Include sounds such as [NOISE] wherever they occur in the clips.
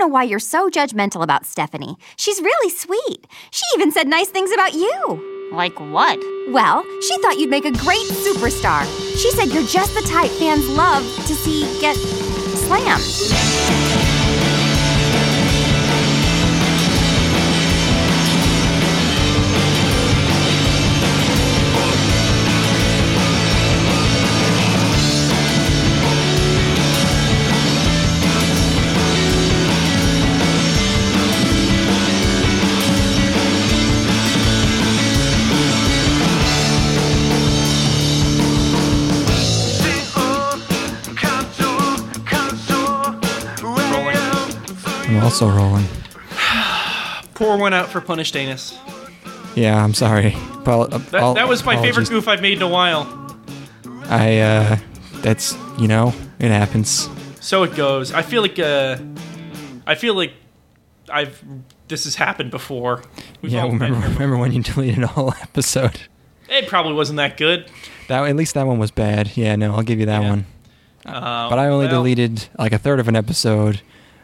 know why you're so judgmental about Stephanie. She's really sweet. She even said nice things about you. Like what? Well, she thought you'd make a great superstar. She said you're just the type fans love to see get slammed. Also rolling. [SIGHS] Pour one out for Punish Danis. Yeah, I'm sorry. Apol- That, that was my favorite goof I've made in a while. I, uh, that's, you know, it happens. So it goes. I feel like uh, I feel like I've this has happened before. We've yeah, remember, remember when you [LAUGHS] deleted a whole episode? It probably wasn't that good. That At least that one was bad. Yeah, no, I'll give you that Yeah. one. Uh, But I only well, deleted like a third of an episode,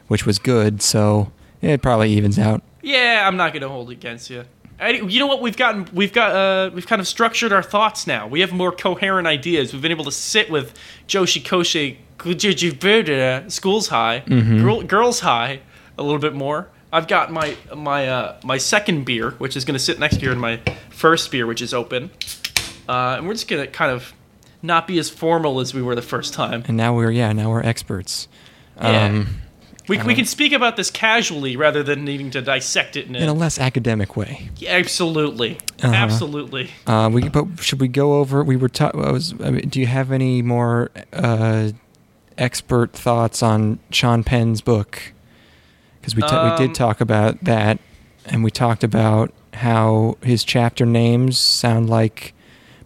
which was good, so it probably evens out. Yeah, I'm not gonna hold it against you. I, you know what? We've gotten, we've got, uh, we've kind of structured our thoughts now. We have more coherent ideas. We've been able to sit with Joshikousei, Kujijibuda, Schools High, Mm-hmm. girl, Girls High, a little bit more. I've got my my uh, my second beer, which is going to sit next year, and my first beer, which is open. Uh, and we're just gonna kind of not be as formal as we were the first time. And now we're, yeah, now we're experts. Yeah. Um, We, we can speak about this casually rather than needing to dissect it in, in a a, less academic way. absolutely, Uh-huh. absolutely. Uh, we but should we go over? We were. Ta- I was. I mean, do you have any more uh, expert thoughts on Sean Penn's book? Because we ta- we Um, did talk about that, and we talked about how his chapter names sound like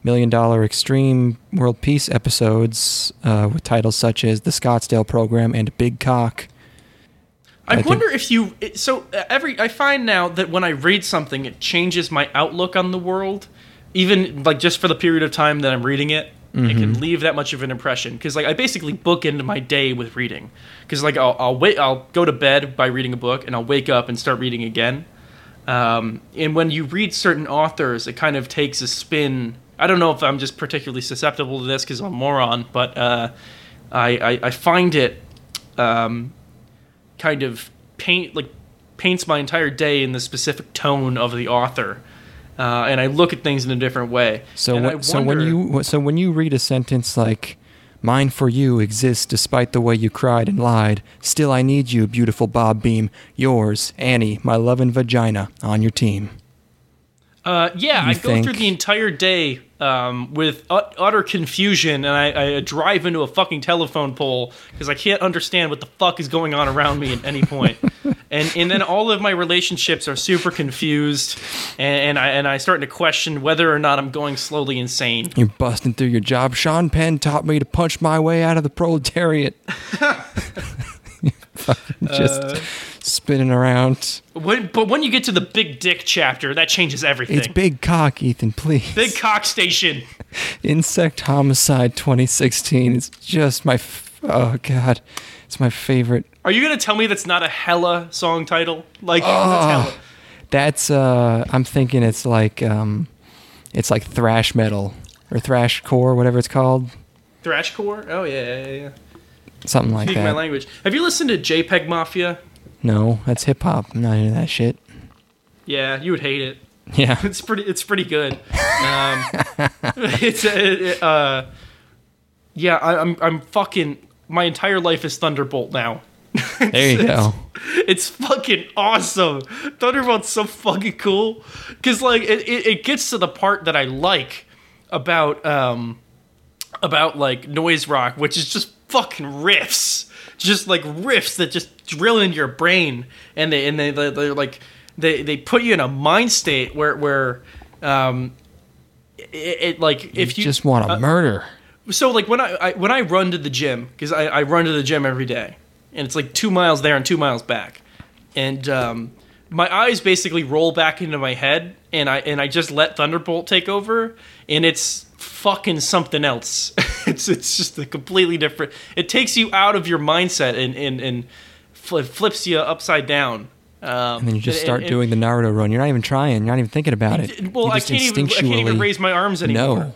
Million Dollar Extreme World Peace episodes uh, with titles such as the Scottsdale Program and Big Cock. I, I wonder if you so uh, every I find now that when I read something, it changes my outlook on the world, even like just for the period of time that I'm reading it. It Mm-hmm. can leave that much of an impression because like I basically book into my day with reading because like I'll I'll wait I'll go to bed by reading a book and I'll wake up and start reading again. Um, and when you read certain authors, it kind of takes a spin. I don't know if I'm just particularly susceptible to this because I'm a moron, but uh, I, I I find it um, kind of paint like paints my entire day in the specific tone of the author, uh, and I look at things in a different way. So And I what, so when you so when you read a sentence like "Mine for you exists despite the way you cried and lied. Still I need you, beautiful Bob Beam. Yours, Annie, my loving vagina, on your team." Uh, yeah, You I go through the entire day um, with ut- utter confusion, and I, I drive into a fucking telephone pole because I can't understand what the fuck is going on around me at any point. [LAUGHS] and and then all of my relationships are super confused, and, and I and I start to question whether or not I'm going slowly insane. You're busting through your job. Sean Penn taught me to punch my way out of the proletariat. [LAUGHS] [LAUGHS] Just Uh, spinning around. When, but when you get to the big dick chapter, that changes everything. It's big cock, Ethan. Please. Big cock station. [LAUGHS] Insect Homicide 2016 is just my. F- oh God, it's my favorite. Are you gonna tell me that's not a hella song title? Like Oh. that's hella. That's uh I'm thinking it's like um it's like thrash metal or thrash core, whatever it's called. Thrashcore? Oh yeah, yeah, yeah. Something like that. My language. Have you listened to JPEG Mafia? No, that's hip hop. I'm not into that shit. Yeah, you would hate it. Yeah. [LAUGHS] It's pretty. It's pretty good. Um, [LAUGHS] it's uh, uh, yeah. I, I'm I'm fucking. My entire life is Thunderbolt now. [LAUGHS] There you go. It's fucking awesome. Thunderbolt's so fucking cool because like it, it, it gets to the part that I like about um about like noise rock, which is just fucking riffs, just like riffs that just drill into your brain, and they and they they- they're like they they put you in a mind state where where um it, it like if you just want to murder. so like when I, I when I run to the gym because I, I run to the gym every day and it's like two miles there and two miles back and um, my eyes basically roll back into my head and I and I just let Thunderbolt take over and it's fucking something else [LAUGHS] it's it's just a completely different it takes you out of your mindset and and, and fl- flips you upside down. Um, And then you just start and- doing the Naruto run. You're not even trying. You're not even thinking about it. Well, I can't even. I can't even raise my arms anymore.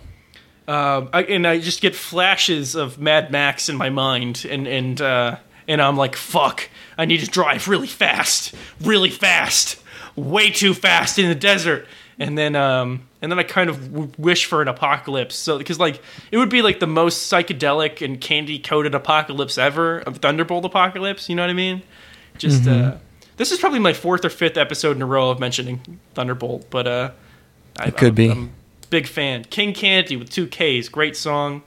No. Um, I, and I just get flashes of Mad Max in my mind, and and uh, and I'm like, fuck, I need to drive really fast, really fast, way too fast in the desert, and then um, and then I kind of w- wish for an apocalypse, so because like it would be like the most psychedelic and candy coated apocalypse ever, of Thunderbolt apocalypse. You know what I mean? Just Mm-hmm. uh, this is probably my fourth or fifth episode in a row of mentioning Thunderbolt, but uh, I, It could I'm- be. I'm big fan. King Candy with two Ks, great song.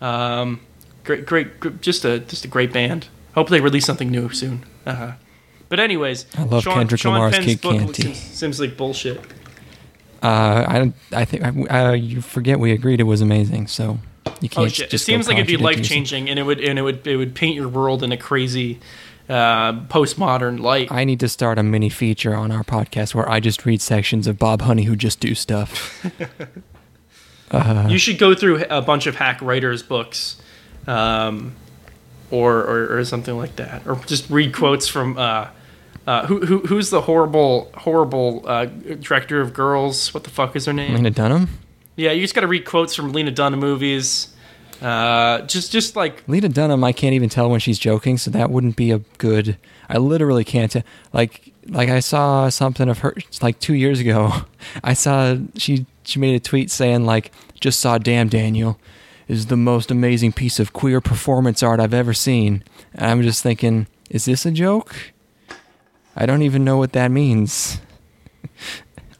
Um, great, great, gr- just a just a great band. Hope they release something new soon. Uh-huh. But anyways, I love Kendrick Lamar's Penn's King book seems like bullshit. Uh, I. I think uh, you forget we agreed it was amazing. So you can't. Oh shit! It seems like it'd be life changing, and it would and it would it would paint your world in a crazy uh, postmodern light. I need to start a mini feature on our podcast where I just read sections of Bob Honey who just do stuff. [LAUGHS] you should go through a bunch of hack writers' books, um, or, or or something like that, or just read quotes from uh, uh, who, who who's the horrible horrible uh, director of Girls? What the fuck is her name? Lena Dunham. Yeah, you just got to read quotes from Lena Dunham movies. Uh, just just like Lena Dunham, I can't even tell when she's joking, so that wouldn't be a good. I literally can't tell. Like, like I saw something of her like two years ago. [LAUGHS] I saw she she made a tweet saying like, "Just saw Damn Daniel is the most amazing piece of queer performance art I've ever seen." And I'm just thinking, is this a joke? I don't even know what that means.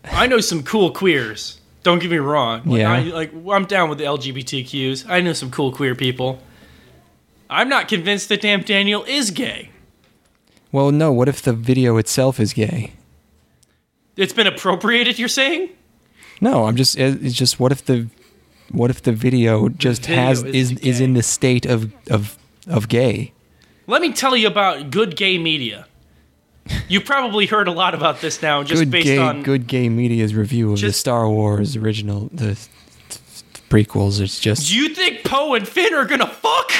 I know some cool queers. Don't get me wrong. Like, Yeah. I, like I'm down with the LGBTQs. I know some cool queer people. I'm not convinced that Damn Daniel is gay. Well, no. What if the video itself is gay? It's been appropriated. You're saying? No, I'm just. It's just. What if the, what if the video just video has is is is in the state of of of gay? Let me tell you about good gay media. You've probably heard a lot about this now, just good based gay, on good gay media's review of the Star Wars original, the, the prequels. It's just Do you think Poe and Finn are gonna fuck?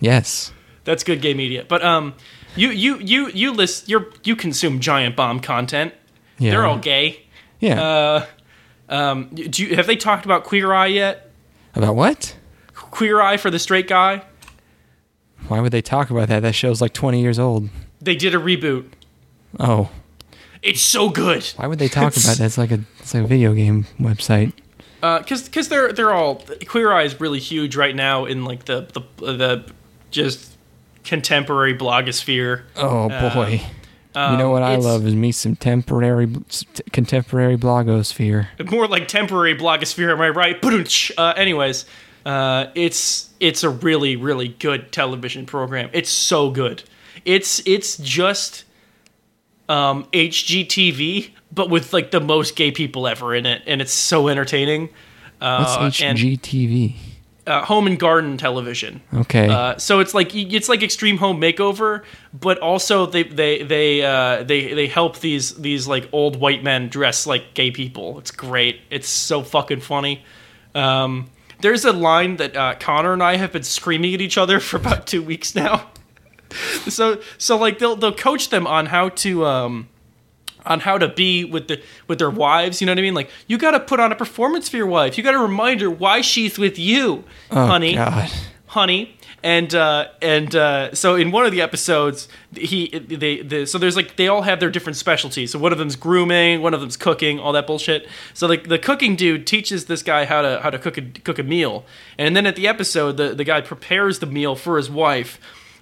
yes. That's good gay media. But um, you you you you list you you consume giant bomb content. Yeah. They're all gay. Yeah. Uh, um, do you, have they talked about Queer Eye yet? About what? Queer Eye for the straight guy. Why would they talk about that? That show's like 20 years old. They did a reboot. Oh, It's so good. why would they talk about that? It's like a it's like a video game website. because because they're they're all Queer Eye is really huge right now in like the the the just contemporary blogosphere. Oh boy. you know what I Um, love is me some temporary contemporary blogosphere. more like temporary blogosphere. Am I right? Uh, anyways, uh, it's it's a really really good television program. It's so good. It's it's just um, HGTV, but with like the most gay people ever in it, and it's so entertaining. What's Uh, and HGTV? uh, home and garden television. Okay. Uh, so it's like it's like extreme home makeover, but also they they they uh, they they help these these like old white men dress like gay people. It's great. It's so fucking funny. Um, there's a line that uh, Connor and I have been screaming at each other [LAUGHS] for about two weeks now. [LAUGHS] so so like they'll they'll coach them on how to um, on how to be with the with their wives. You know what I mean? Like you got to put on a performance for your wife. You got to remind her why she's with you, oh honey God. honey and uh and uh so in one of the episodes he they, they so there's like they all have their different specialties so one of them's grooming one of them's cooking all that bullshit so like the cooking dude teaches this guy how to how to cook a cook a meal and then at the episode the the guy prepares the meal for his wife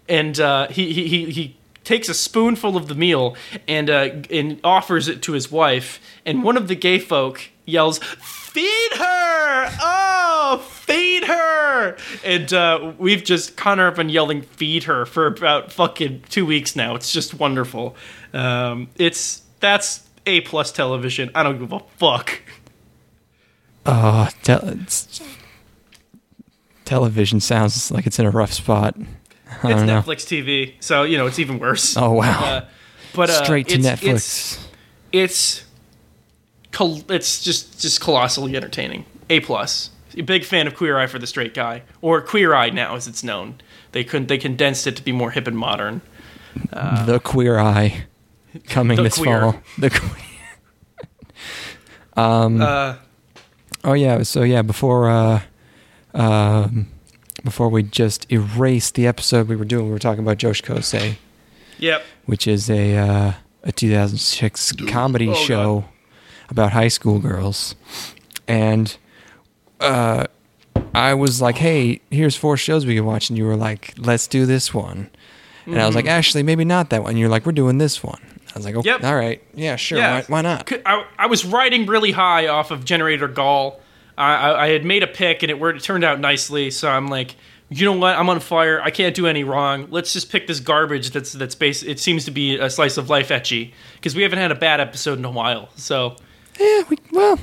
and uh he he he, takes a spoonful of the meal and uh, and offers it to his wife, and one of the gay folk yells, "Feed her! Oh, feed her!" And uh, we've just Connor have been yelling "Feed her" for about fucking two weeks now. It's just wonderful. Um, it's that's a plus television. I don't give a fuck. Oh, it's- television sounds like it's in a rough spot. [LAUGHS] It's know. Netflix TV, so you know it's even worse. Oh wow. Uh, but uh, Straight to it's- Netflix. It's, it's col- it's just just colossally entertaining. A plus. A big fan of Queer Eye for the Straight Guy, or Queer Eye now as it's known. They couldn't they condensed it to be more hip and modern. the Queer Eye coming this Queer. fall. The queer. [LAUGHS] um. Uh, Oh yeah. So yeah. Before uh, um, before we just erased the episode we were doing, we were talking about Joshikousei, yep. which is a uh, a 2006 comedy Oh, God. show about high school girls, and uh, I was like, "Hey, here's four shows we can watch," and you were like, "Let's do this one," and I was like, "Actually, maybe not that one." You're like, "We're doing this one." I was like, "Okay, Yep. all right, yeah, sure, Yeah. why, why not?" I was riding really high off of Generator Gawl. I, I, I had made a pick and it, worked, it turned out nicely. So I'm like, you know what? I'm on fire. I can't do any wrong. Let's just pick this garbage. That's that's base. It seems to be a slice of life ecchi because we haven't had a bad episode in a while. So Yeah, we, well,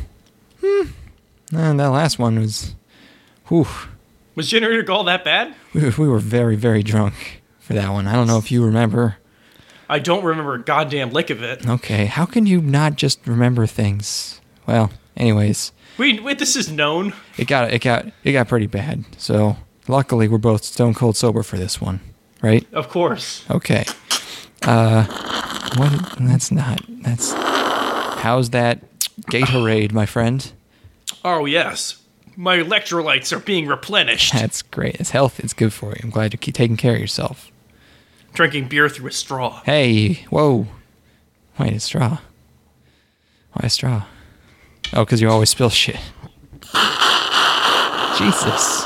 hmm. That last one was, whew, was Generator Gawl that bad? we, we were very, very drunk for that one. I don't know if you remember. I don't remember a goddamn lick of it. Okay, how can you not just remember things? Well, anyways, Wait, wait. This is known. it got it got it got pretty bad. So luckily, we're both stone cold sober for this one, right? Of course. Okay. Uh, what? That's not. That's. How's that Gatorade, my friend? Oh yes. My electrolytes are being replenished. That's great. It's health. It's good for you. I'm glad you keep taking care of yourself. Drinking beer through a straw. Hey, whoa. Wait, a straw. Why a straw? Oh, because you always spill shit. Jesus.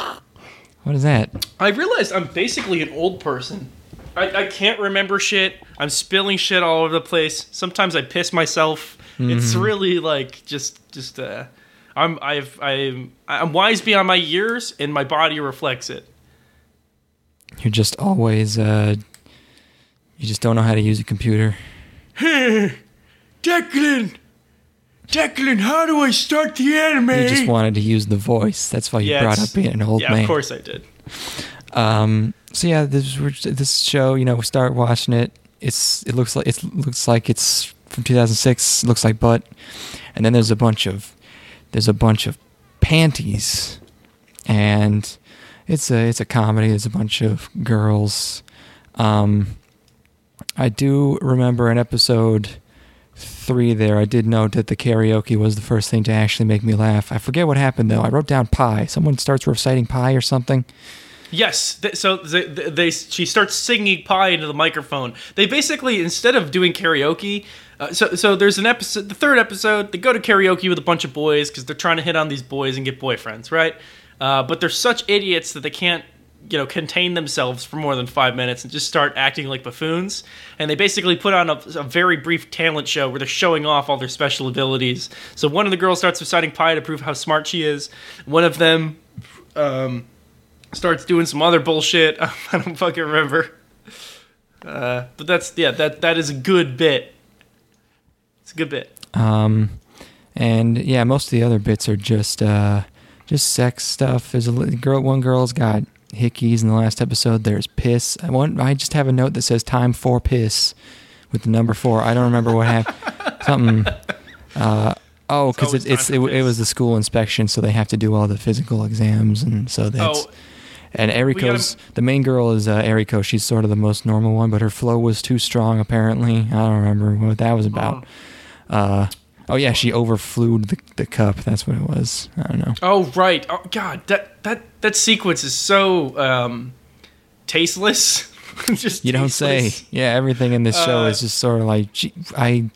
What is that? I realized I'm basically an old person. I, I can't remember shit. I'm spilling shit all over the place. Sometimes I piss myself. It's really like just just uh I'm I've I'm I'm wise beyond my years and my body reflects it. You're just always, uh, you just don't know how to use a computer. [LAUGHS] Declan Declan, how do I start the anime? You just wanted to use the voice. That's why you Yeah, brought up being an old yeah, man. of course I did. Um, so yeah, this this show, you know, we start watching it. It's it looks like it looks like it's from 2006. Looks like butt, and then there's a bunch of there's a bunch of panties, and it's a it's a comedy. There's a bunch of girls. Um, I do remember an episode three there. I did note that the karaoke was the first thing to actually make me laugh. I forget what happened though. I wrote down pie. Someone starts reciting pie or something. Yes. Th- so they, they she starts singing pie into the microphone. They basically instead of doing karaoke, uh, so so there's an episode, the third episode. They go to karaoke with a bunch of boys because they're trying to hit on these boys and get boyfriends, right? Uh, but they're such idiots that they can't you know contain themselves for more than five minutes and just start acting like buffoons. And they basically put on a, a very brief talent show where they're showing off all their special abilities. So one of the girls starts reciting pie to prove how smart she is. One of them. Um, starts doing some other bullshit. [LAUGHS] I don't fucking remember. Uh, but that's yeah, that that is a good bit. It's a good bit. Um, and yeah, most of the other bits are just uh, just sex stuff. There's a girl. One girl's got hickeys in the last episode. There's piss. I want. I just have a note that says time for piss with the number four. I don't remember what happened. [LAUGHS] Something. Uh, oh, because it, it's it, it was the school inspection, so they have to do all the physical exams, and so that's. Oh, And Eriko's the main girl is uh, Eriko. She's sort of the most normal one, but her flow was too strong. Apparently, I don't remember what that was about. Uh, oh yeah, she overflewed the, the cup. That's what it was. I don't know. oh right. Oh god, that that that sequence is so um, tasteless. [LAUGHS] Just You don't say. Yeah, everything in this show Uh, is just sort of like gee, I.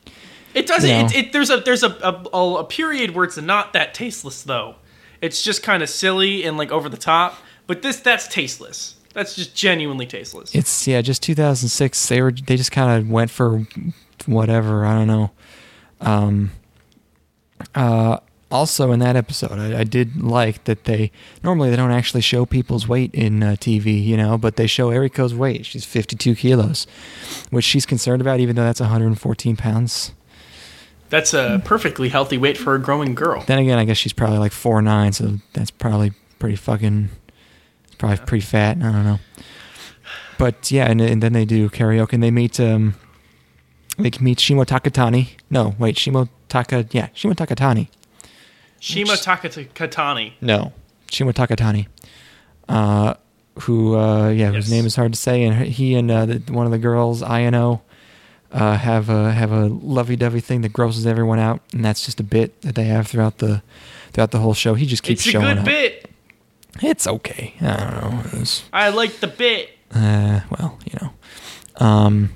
It doesn't. You know. It, it, there's a there's a, a a period where it's not that tasteless though. It's just kind of silly and like over the top. But this that's tasteless. That's just genuinely tasteless. It's yeah, just 2006. They were they just kind of went for whatever. I don't know. Um. Uh. Also, in that episode, I, I did like that they normally they don't actually show people's weight in uh, TV, you know, but they show Eriko's weight. She's 52 kilos, which she's concerned about, even though that's 114 pounds. That's a perfectly healthy weight for a growing girl. Then again, I guess she's probably like four nine, so that's probably pretty fucking, it's probably pretty fat. I don't know. But yeah, and, and then they do karaoke, and they meet um, they meet Shimo Takatani. No, wait, Shimo Taka, yeah, Shimo Takatani. Shima Takata Katani. No, Shimo Takatani. Uh, who uh, yeah, Yes. whose name is hard to say, and he and uh, the, one of the girls, Ino, uh, have a have a lovey-dovey thing that grosses everyone out, and that's just a bit that they have throughout the throughout the whole show. He just keeps It's a showing good up. bit. It's okay. I don't know. I like the bit. uh, well, you know. Um,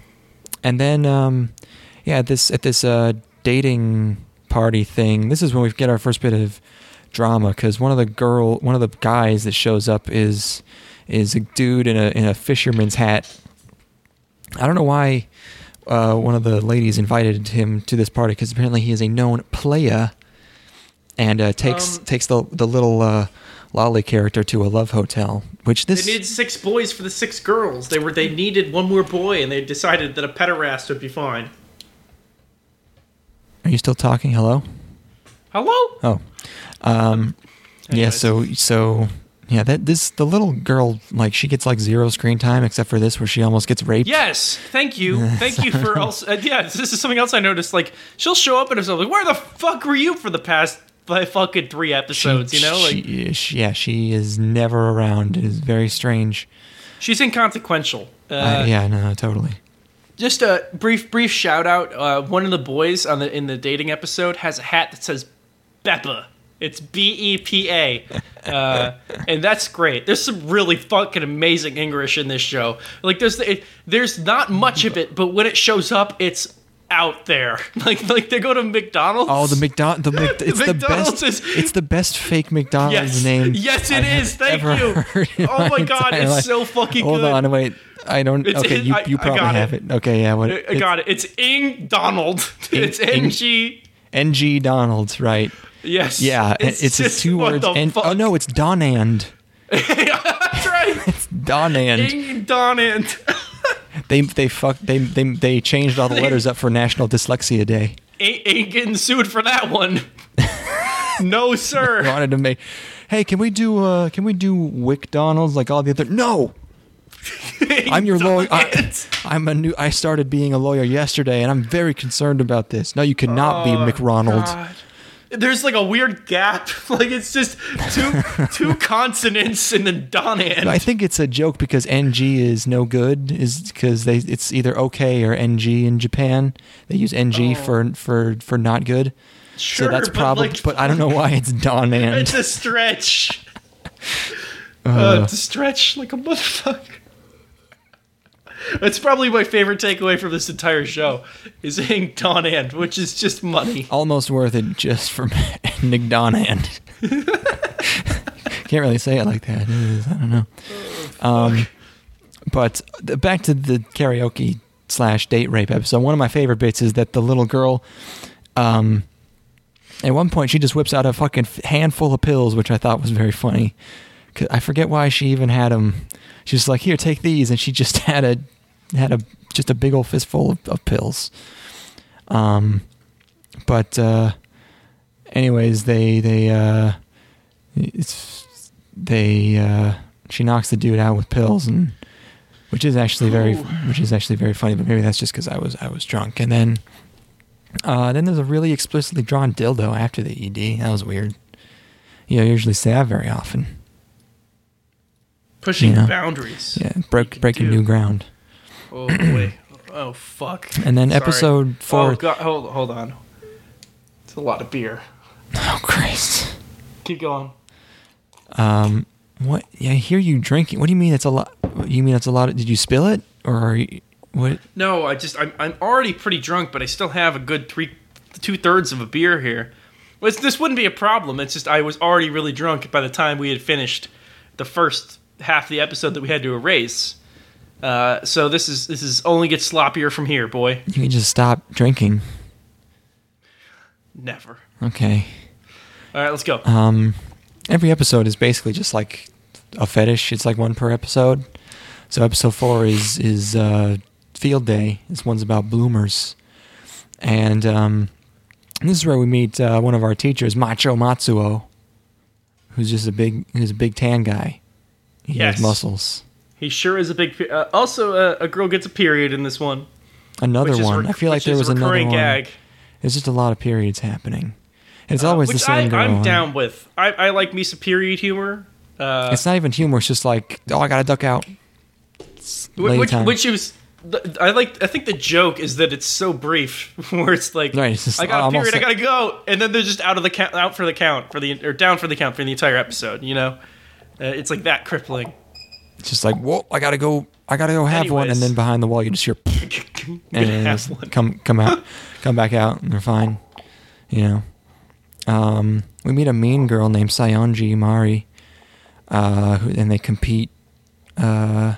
and then um, yeah, at this at this uh, dating party thing. This is when we get our first bit of drama because one of the girl, one of the guys that shows up is is a dude in a in a fisherman's hat. I don't know why uh, one of the ladies invited him to this party because apparently he is a known player and uh, takes Um, takes the the little uh, lolly character to a love hotel, which this They needed six boys for the six girls. They were they needed one more boy, and they decided that a pederast would be fine. Are you still talking? Hello. Hello. Oh, um, yeah. So so yeah. That this the little girl like she gets like zero screen time except for this where she almost gets raped. Yes, thank you, [LAUGHS] thank you for [LAUGHS] also. Uh, yeah, this is something else I noticed. Like she'll show up and herself like, "Where the fuck were you for the past like, fucking three She- episodes?" you know, like she, she- yeah, she is never around. It is very strange. she's inconsequential. Uh, Uh, yeah, no, totally. Just a brief, brief shout out. Uh, one of the boys on the in the dating episode has a hat that says Beppa. It's B E P A, uh, [LAUGHS] and that's great. There's some really fucking amazing English in this show. Like there's it, there's not much of it, but when it shows up, it's out there. [LAUGHS] Like like they go to McDonald's. Oh, the McDonald, the [LAUGHS] Mc, it's the McDonald's best. is- it's the best fake McDonald's yes, name. yes, I it have is. Thank you. [LAUGHS] Oh my god, it's life. so fucking Hold good. on, wait. I don't. It's- okay, it- you I- you probably have it. it. Okay, yeah. What? I got it. It's Ing Donald. it's Ing- N G. NG Donald's right. Yes. Yeah, it's, it's, just- two words. And oh no, it's Donand. That's right. It's Donand. Ing Donand. They they fuck they they they changed all the letters up for National Dyslexia Day. ain't, ain't getting sued for that one. [LAUGHS] no, sir. wanted to make. Hey, can we do uh can we do Wick Donald's like all the other? No, [LAUGHS] I'm your lawyer. I, I'm a new. I started being a lawyer yesterday, and I'm very concerned about this. No, you cannot be McRonald. Oh, God. There's like a weird gap. [LAUGHS] Like it's just two two [LAUGHS] consonants and then Donand. I think it's a joke because NG is no good. Is because they it's either okay or NG in Japan. They use NG for for for not good. Oh. sure, so that's but, probably. like, but I don't know why it's Don [LAUGHS] and. It's a stretch. Uh, it's a stretch like a motherfucker. That's probably my favorite takeaway from this entire show is saying Don and, which is just money. almost worth it just for [LAUGHS] Nick Donand. [LAUGHS] Can't really say it like that. Is, I don't know. Um, but the, back to the karaoke slash date rape episode. One of my favorite bits is that the little girl, um, at one point she just whips out a fucking handful of pills, which I thought was very funny. I forget why she even had them. She's like, "Here, take these," and she just [LAUGHS] had a had a just a big old fistful of, of pills. Um, but uh, anyways, they they uh, it's they uh, she knocks the dude out with pills and which is actually very which is actually very funny. But maybe that's just because I was I was drunk. And then uh, then there's a really explicitly drawn dildo after the ED. That was weird. You don't usually say that very often. Pushing Yeah. boundaries. Yeah, broke breaking do. new ground. Oh boy. [CLEARS THROAT] Oh fuck. And then Sorry. episode four. Oh god, hold hold on. It's a lot of beer. [LAUGHS] Oh Christ. Keep going. Um, what? Yeah, I hear you drinking. What do you mean it's a lot? You mean it's a lot? Of, did you spill it or are you, what? No, I just I'm I'm already pretty drunk, but I still have a good three two thirds of a beer here. Well, this wouldn't be a problem. It's just I was already really drunk by the time we had finished the first half of the episode that we had to erase. Uh, so this is this is only gets sloppier from here, boy. You can just stop drinking. Never. Okay. All right, let's go. Um, every episode is basically just like a fetish. It's like one per episode. So episode four is is uh, field day. This one's about bloomers, and um, this is where we meet uh, one of our teachers, Macho Matsuo, who's just a big, who's a big tan guy. He Yes. has muscles. He sure is a big. pe- Uh, also, uh, a girl gets a period in this one. Another one. I feel like there was another one. gag. There's just a lot of periods happening. It's Uh, always the same I, girl. I'm down with. I, I like me some period humor. Uh, it's not even humor. It's just like, oh, I gotta duck out. It's Wh- lay which, time. which is I like I think the joke is that it's so brief [LAUGHS] where it's like Right, it's just I got a period I gotta go and then they're just out of the count out for the count for the or down for the count for the entire episode you know uh, it's like that crippling just like, whoa, I gotta go. I gotta go have one, and then behind the wall you just hear, [LAUGHS] and come come out, come back out, and they're fine. You know. Um, we meet a mean girl named Sayonji Mari, uh, who, and they compete. Uh,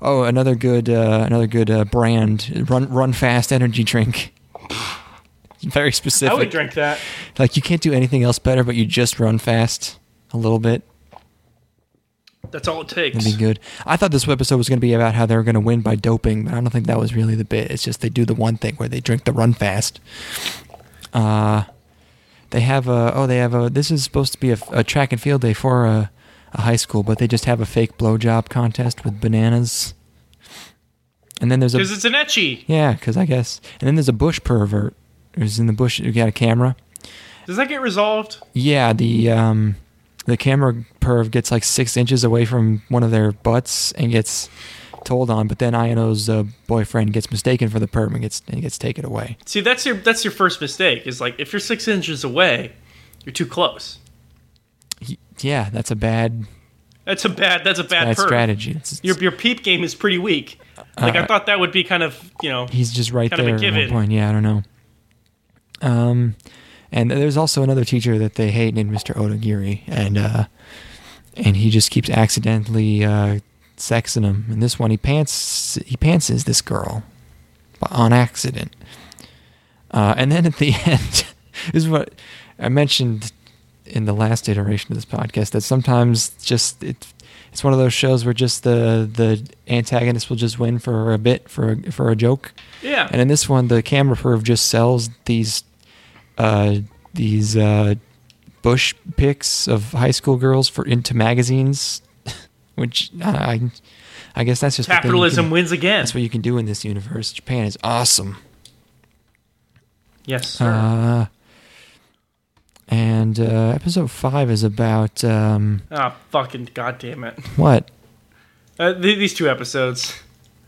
oh, another good, uh, another good uh, brand. Run, run fast energy drink. [LAUGHS] Very specific. I would drink that Like you can't do anything else better, but you just run fast a little bit. That's all it takes That'd be good. I thought this episode was going to be about how they were going to win by doping, but I don't think that was really the bit. It's just they do the one thing where they drink the run fast. Uh, they have a oh they have a this is supposed to be a, a track and field day for a, a high school, but they just have a fake blowjob contest with bananas. And then there's a because it's an ecchi yeah, because I guess, and then there's a bush pervert who's in the bush. who got a camera. does that get resolved Yeah, the um, the camera perv gets like six inches away from one of their butts and gets told on, but then Iono's uh, boyfriend gets mistaken for the perv and gets and gets taken away. see that's your that's your first mistake is like if you're six inches away you're too close He- yeah, that's a bad that's a bad that's a bad, bad perv. strategy. It's, your your peep game is pretty weak like I Uh, thought that would be kind of you know he's just right kind of a there at one point. Yeah, I don't know. Um, and there's also another teacher that they hate named Mr. Odagiri, and uh, and he just keeps accidentally uh, sexing him. And this one, he pants he pantses this girl on accident. Uh, and then at the [LAUGHS] end, this is what I mentioned in the last iteration of this podcast that sometimes just it, it's one of those shows where just the the antagonist will just win for a bit for a, for a joke. yeah And in this one, the camera perv just sells these uh, these uh, bush pics of high school girls for into magazines, [LAUGHS] which I I guess that's just the thing you capitalism can- wins again That's what you can do in this universe. Japan is awesome. yes sir. Uh, and uh, episode five is about um, Ah, fucking goddamn it! what? Uh, th- these two episodes.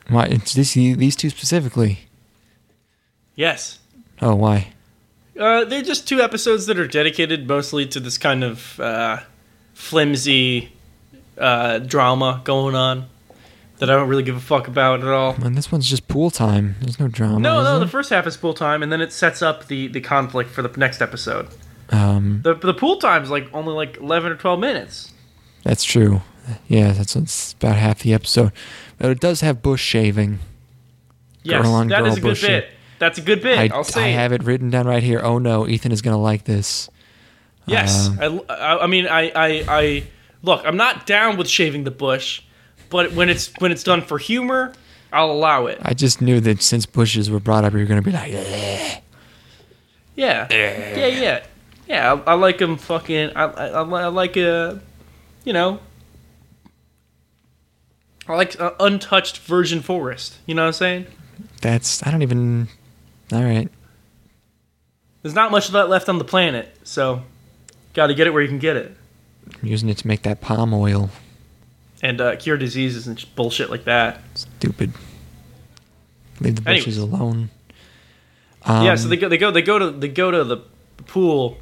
Why? It's this, these two specifically. Yes, Oh, why? Uh, they're just two episodes that are dedicated mostly to this kind of uh, flimsy uh, drama going on that I don't really give a fuck about at all. And this one's just pool time. There's no drama. No, no, there? the first half is pool time, and then it sets up the, the conflict for the next episode. um, The the pool time's like only like eleven or twelve minutes. That's true. Yeah, that's it's about half the episode. But it does have bush shaving. Yes, Girl on that girl is a good bit. That's a good bit. I, I'll say. I have it written down right here. Oh no, Ethan is gonna like this. Yes, Um, I, I, I mean, I, I, I look. I'm not down with shaving the bush, but when it's when it's done for humor, I'll allow it. I just knew that since bushes were brought up, you're gonna be like, "Eh." Yeah, yeah, yeah, yeah. I, I like them fucking. I, I, I like a, you know, I like a untouched virgin forest. You know what I'm saying? that's I don't even. All right, There's not much of that left on the planet, so got to get it where you can get it I'm using it to make that palm oil. and uh, cure diseases and bullshit like that. Stupid. Leave the bushes Anyways. alone. Um, yeah, so they go, they go, they go to, they go to the pool,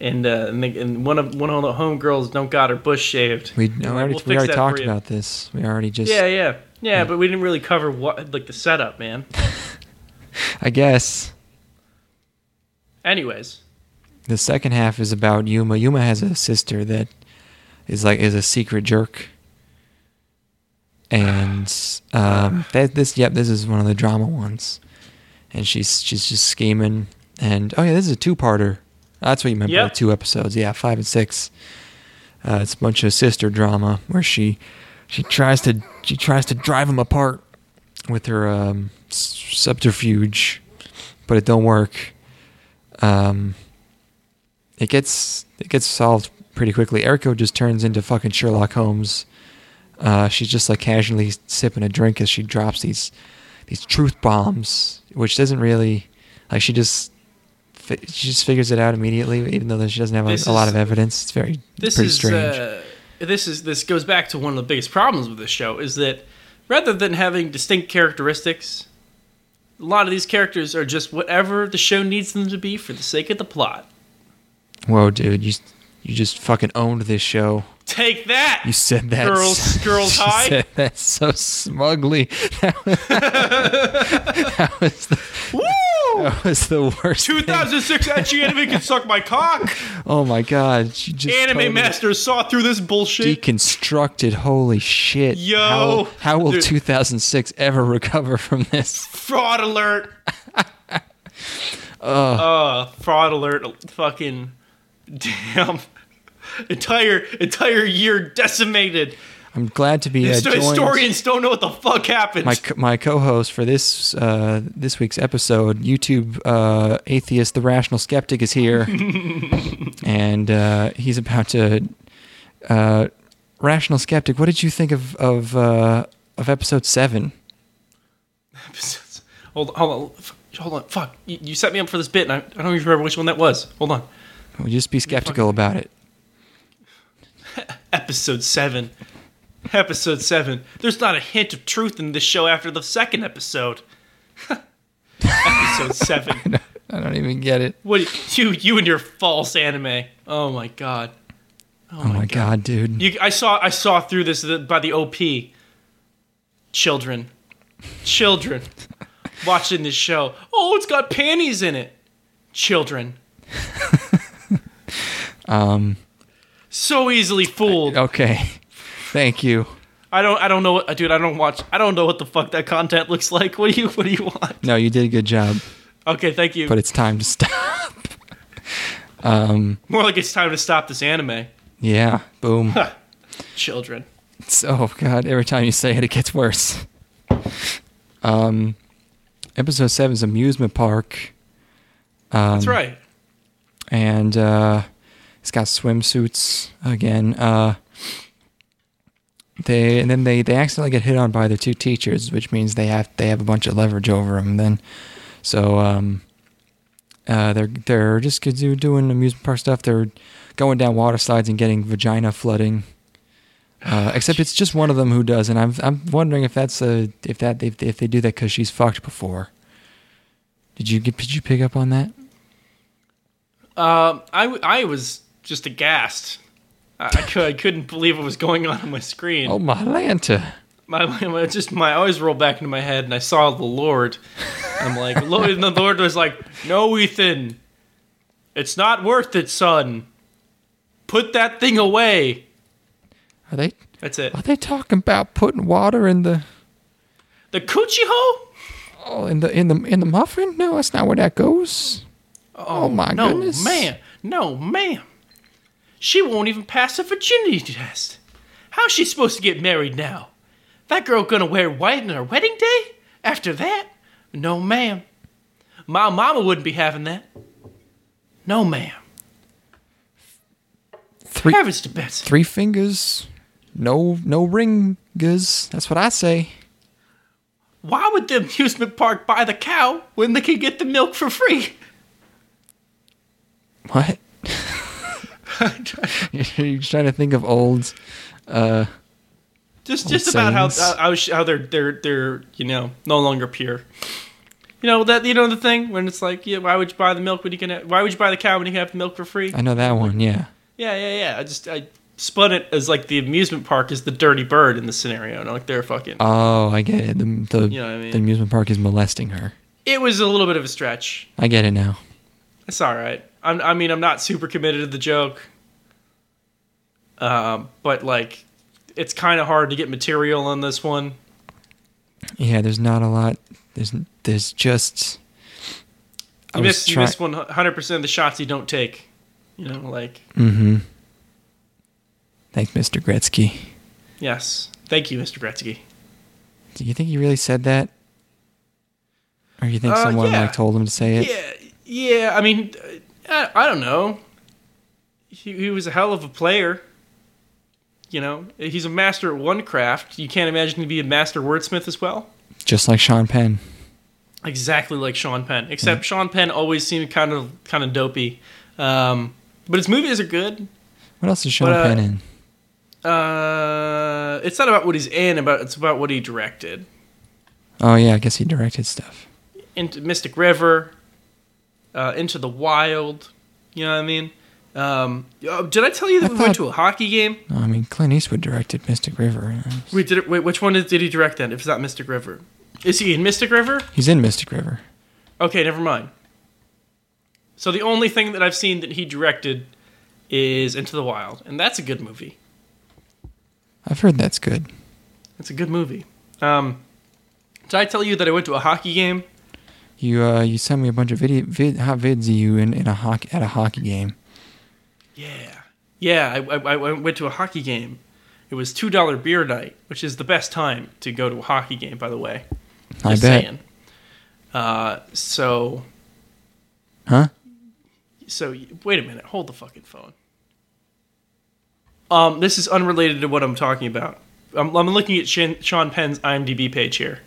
and uh, and, they, and one of one of the homegirls don't got her bush shaved. we, we already, we'll we already talked about this. We already just. Yeah, yeah, yeah, but we didn't really cover what like the setup, man. [LAUGHS] I guess Anyways, the second half is about Yuma. Yuma has a sister that is like is a secret jerk, and um, that this yep this is one of the drama ones, and she's she's just scheming. And oh yeah, this is a two-parter. That's what you meant by two episodes. Yeah, five and six. Uh, it's a bunch of sister drama where she she tries to she tries to drive them apart with her um, subterfuge, but it don't work. Um, it gets it gets solved pretty quickly. Eriko just turns into fucking Sherlock Holmes. Uh, she's just like casually sipping a drink as she drops these these truth bombs, which doesn't really like she just she just figures it out immediately, even though she doesn't have a, This a lot of evidence. It's very this pretty is strange. uh, this is this goes back to one of the biggest problems with this show is that rather than having distinct characteristics, a lot of these characters are just whatever the show needs them to be for the sake of the plot. Whoa, dude, you you just fucking owned this show. Take that, You said that. girls, [LAUGHS] so- girls high. said that so smugly. [LAUGHS] [LAUGHS] that was the, Woo! That was the worst. 2006 ecchi anime can suck my cock. [LAUGHS] Oh my god, she just Anime totally masters saw through this bullshit. deconstructed. Holy shit! Yo, how, how will dude. 2006 ever recover from this? fraud alert. [LAUGHS] uh, fraud alert. Fucking damn. Entire entire year decimated. I'm glad to be uh, joined. Historians don't know what the fuck happened. my my co-host for this uh, this week's episode, YouTube uh, atheist, the rational skeptic, is here, [LAUGHS] and uh, he's about to. Uh, rational skeptic, what did you think of of uh, of episode seven? hold on, hold on, hold on. Fuck, you, you set me up for this bit, and I, I don't even remember which one that was. Hold on. Well, just be skeptical about it. [LAUGHS] Episode seven. Episode seven. There's not a hint of truth in this show after the second episode. [LAUGHS] episode seven. [LAUGHS] I don't even get it. What you you and your false anime? Oh my god. Oh, my god, dude! You, I saw I saw through this by the OP. Children, children, [LAUGHS] watching this show. Oh, it's got panties in it. Children. um. So easily fooled. Okay. Thank you. I don't I don't know what dude. I don't watch. I don't know what the fuck that content looks like. What do you What do you want? No, you did a good job, Okay, thank you. but it's time to stop. [LAUGHS] um. More like it's time to stop this anime. Yeah. Boom. Children. So, oh god, every time you say it, it gets worse. Um, episode seven is amusement park. Um, That's right. And uh, it's got swimsuits again. Uh, they and then they they accidentally get hit on by the two teachers, which means they have they have a bunch of leverage over them. Then, so um, uh, they're they're just do- doing amusement park stuff. They're going down water slides and getting vagina flooding. Uh, except it's just one of them who does, and I'm I'm wondering if that's a if that if, if they do that because she's fucked before. Did you get did you pick up on that? Um, I, w- I was just aghast. I, I, I couldn't believe what was going on on my screen. Oh my Lanta. my, my just my eyes rolled back into my head and I saw the Lord. I'm like, Lord, and the Lord was like, "No, Ethan, it's not worth it, son. Put that thing away." Are they That's it. are they talking about putting water in the The coochie hole? oh in the in the in the muffin? No, that's not where that goes. Oh, oh my goodness. no, goodness. ma'am. No, ma'am. She won't even pass a virginity test. How's she supposed to get married now? That girl gonna wear white on her wedding day? After that? No, ma'am. My mama wouldn't be having that. No, ma'am. Three Heavens to Betsy. three fingers, no no ringers. That's what I say. Why would the amusement park buy the cow when they could get the milk for free? What? [LAUGHS] [LAUGHS] You're trying to think of old. Uh, Just Old just about how sayings. how, how they're they're they're you know no longer pure. You know that you know the thing when it's like yeah why would you buy the milk when you can have, why would you buy the cow when you can have the milk for free? I know that one. Yeah. Yeah yeah yeah. I just I spun it as like the amusement park is the dirty bird in the scenario. And like they're fucking. Oh, I get it. The the, You know I mean? the amusement park is molesting her. it was a little bit of a stretch. I get it now. It's all right. I'm, I mean I'm not super committed to the joke. Um, but like, it's kind of hard to get material on this one. Yeah, there's not a lot. There's there's just. I You miss you miss one hundred percent of the shots you don't take. You know, like Mm-hmm. Thanks, Mr. Gretzky. yes, thank you, Mr. Gretzky. Do you think he really said that? Or you think Uh, someone yeah. like told him to say it? Yeah, yeah. I mean, I, I don't know. He, he was a hell of a player. You know, he's a master at one craft. You can't imagine he'd be a master wordsmith as well. Just like Sean Penn. Exactly like Sean Penn, except Sean Penn always seemed kind of kind of dopey. Um, but his movies are good. What else is Sean But, uh, Penn in? Uh, it's not about what he's in, about it's about what he directed. Oh yeah, I guess he directed stuff. Into Mystic River, uh, Into the Wild. You know what I mean? Um, uh, did I tell you that I we went to a hockey game? No, I mean Clint Eastwood directed Mystic River. Wait, did it, wait, which one did, did he direct then? If it's not Mystic River, is he in Mystic River? He's in Mystic River. Okay, never mind. So the only thing that I've seen that he directed is Into the Wild, and that's a good movie. I've heard that's good. It's a good movie. Um, did I tell you that I went to a hockey game? You uh, you sent me a bunch of video vid, hot vids of you in, in a hockey at a hockey game. Yeah, yeah. I, I, I went to a hockey game. It was two dollar beer night, which is the best time to go to a hockey game, by the way. I bet. saying. Uh, so Huh? so wait a minute. Hold the fucking phone. Um, this is unrelated to what I'm talking about. I'm, I'm looking at Sean Penn's IMDb page here.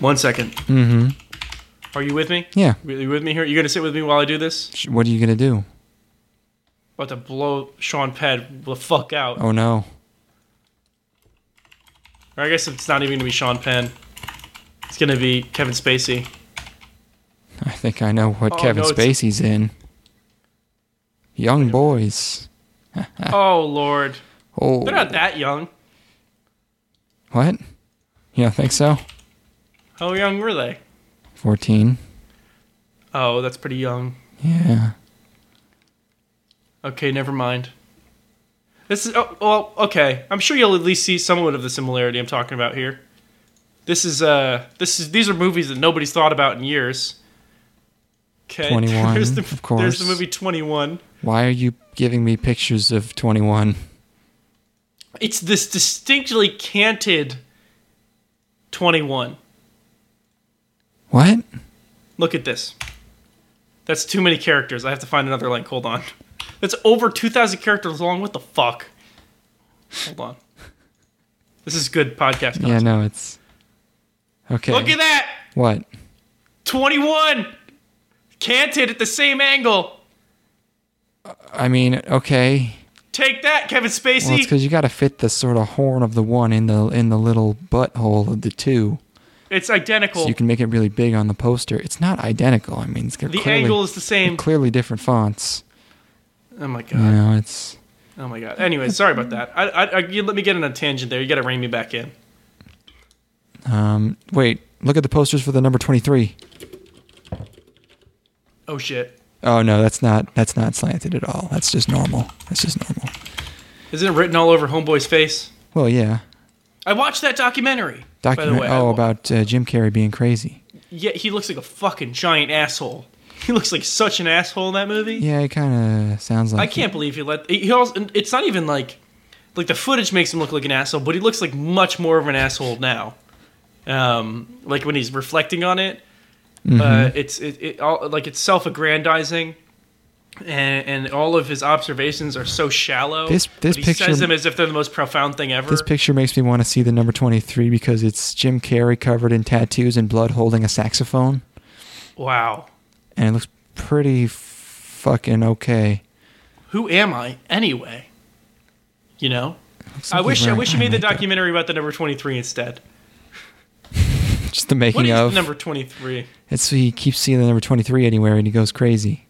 One second. Mm-hmm. Are you with me? Yeah. Are you with me here? You gonna sit with me while I do this? What are you gonna do? About to blow Sean Penn the fuck out. Oh no. Or I guess it's not even gonna be Sean Penn. It's gonna be Kevin Spacey. I think I know what Oh, Kevin no, Spacey's in. Young boys. [LAUGHS] Oh lord, Oh. they're not that young. What? You don't think so? How young were they? Fourteen. Oh, that's pretty young. Yeah. Okay, never mind. This is oh well, okay. I'm sure you'll at least see somewhat of the similarity I'm talking about here. This is uh this is these are movies that nobody's thought about in years. Okay. [LAUGHS] 21, there's the, of There's the movie 21. Why are you giving me pictures of twenty one? It's this distinctly canted 21. What? Look at this. That's too many characters. I have to find another link. Hold on. That's over 2,000 characters long. What the fuck? Hold on. This is good podcast content. Yeah, no, it's okay. Look at that! What? 21! Canted at the same angle. Uh, I mean, okay. Take that, Kevin Spacey. Well, it's because you got to fit the sort of horn of the one in the in the little butthole of the two, it's identical. so you can make it really big on the poster. It's not identical. I mean, it's the clearly, angle is the same. clearly different fonts. Oh my You god. know, it's Oh my god. Anyway, sorry about that. I, I, I, you let me get on a tangent there. You got to rein me back in. um. Wait, look at the posters for the number twenty three. Oh shit. Oh no, that's not that's not slanted at all. That's just normal. That's just normal. Isn't it written all over Homeboy's face? Well, yeah. I watched that documentary. By the Document. way. oh, about uh, Jim Carrey being crazy. Yeah, he looks like a fucking giant asshole. He looks like such an asshole in that movie. Yeah, it kind of sounds like. I can't believe he let. He also, it's not even like, like the footage makes him look like an asshole, but he looks like much more of an asshole now. Um, like when he's reflecting on it, Mm-hmm. uh, it's it, it all like it's self-aggrandizing, and and all of his observations are so shallow. This- this he picture- says them as if they're the most profound thing ever. This picture makes me want to see the number 23 because it's Jim Carrey covered in tattoos and blood holding a saxophone. wow, And it looks pretty fucking okay. who am I anyway? You know. I wish I wish you made the documentary about the number twenty three instead. [LAUGHS] Just the making is of. the number twenty three? It's he keeps seeing the number 23 anywhere and he goes crazy.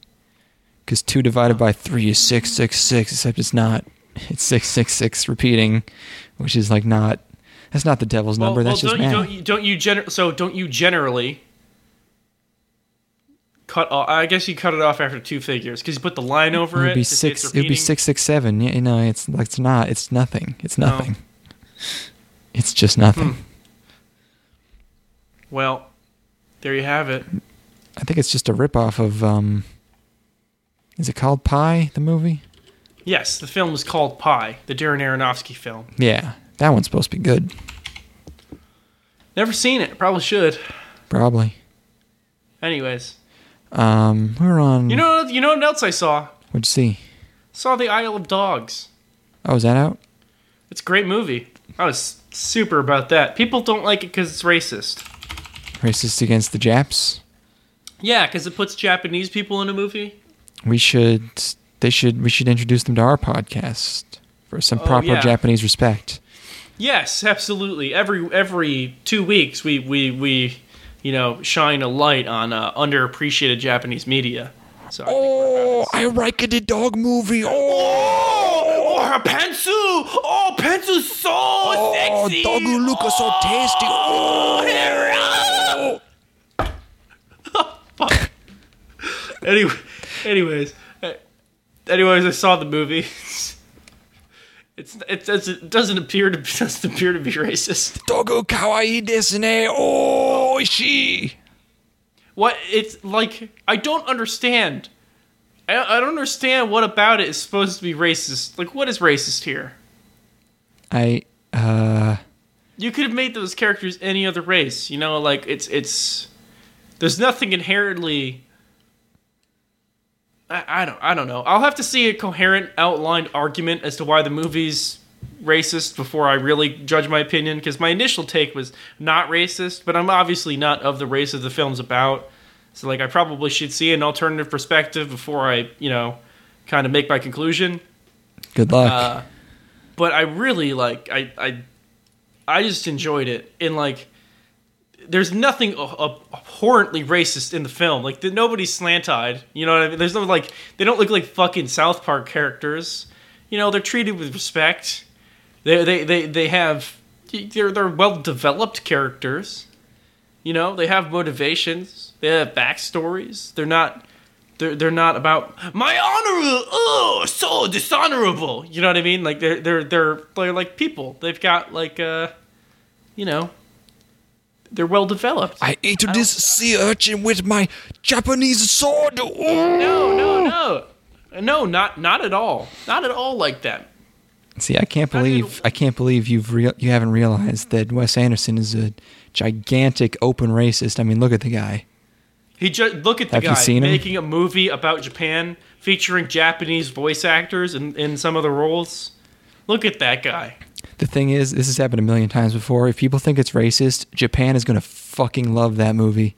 Because 2 divided by 3 is 666, except it's not. It's 666 repeating, which is like not. That's not the devil's number, that's just don't you, don't you don't you gener- so don't you generally cut off? I guess you cut it off after two figures because you put the line over it it. would be six. It would be six six seven. Yeah, you know, it's like it's not. It's nothing. It's No. nothing. It's just nothing. Hmm. Well, there you have it. I think it's just a ripoff of. um Is it called Pi? The movie? Yes, the film is called Pi, the Darren Aronofsky film. Yeah, that one's supposed to be good. Never seen it. Probably should. Probably. Anyways, Um, we're on. you know you know what else I saw? What'd you see? Saw the Isle of Dogs. Oh, is that out? It's a great movie. I was super about that. People don't like it because it's racist. Racist against the Japs. Yeah, because it puts Japanese people in a movie. We should. They should. We should introduce them to our podcast. for some proper yeah. Japanese respect. Yes, absolutely. Every every two weeks, we we we, you know, shine a light on uh, underappreciated Japanese media. So I we're I like the dog movie. Oh, Oh, oh, her pencil! Oh, pencil's so sexy! Luca so tasty. Oh, [LAUGHS] Anyway, anyways, uh, anyways, I saw the movie. [LAUGHS] It's it doesn't it doesn't appear to [LAUGHS] doesn't appear to be racist. Dogu kawaii desu ne. Oh, she. What it's like? I don't understand. I, I don't understand what about it is supposed to be racist. Like, what is racist here? I uh You could have made those characters any other race. You know, like it's it's. There's nothing inherently. I, I don't I don't know. I'll have to see a coherent outlined argument as to why the movie's racist before I really judge my opinion. Because my initial take was not racist, but I'm obviously not of the race of the film's about. So like, I probably should see an alternative perspective before I you know, kind of make my conclusion. good luck. Uh, but I really like I I I just enjoyed it and like there's nothing abhorrently racist in the film. Like the, nobody's slant-eyed. You know what I mean? There's no like they don't look like fucking South Park characters. You know they're treated with respect. They they they they have they're they're well developed characters. You know they have motivations. They have backstories. They're not. They're, they're not about my honor. Oh, so dishonorable. You know what I mean? Like they're they're they're they're like people. They've got like uh, you know, they're well developed. I ate this sea urchin with my Japanese sword. Oh. no, no, no, no, not not at all. Not at all like that. See, I can't believe I can't believe you've real you haven't realized that Wes Anderson is a gigantic open racist. I mean, look at the guy. He just look at the Have you guy seen him? making a movie about Japan featuring Japanese voice actors in, in some of the roles. Look at that guy. The thing is, this has happened a million times before. If people think it's racist, Japan is going to fucking love that movie.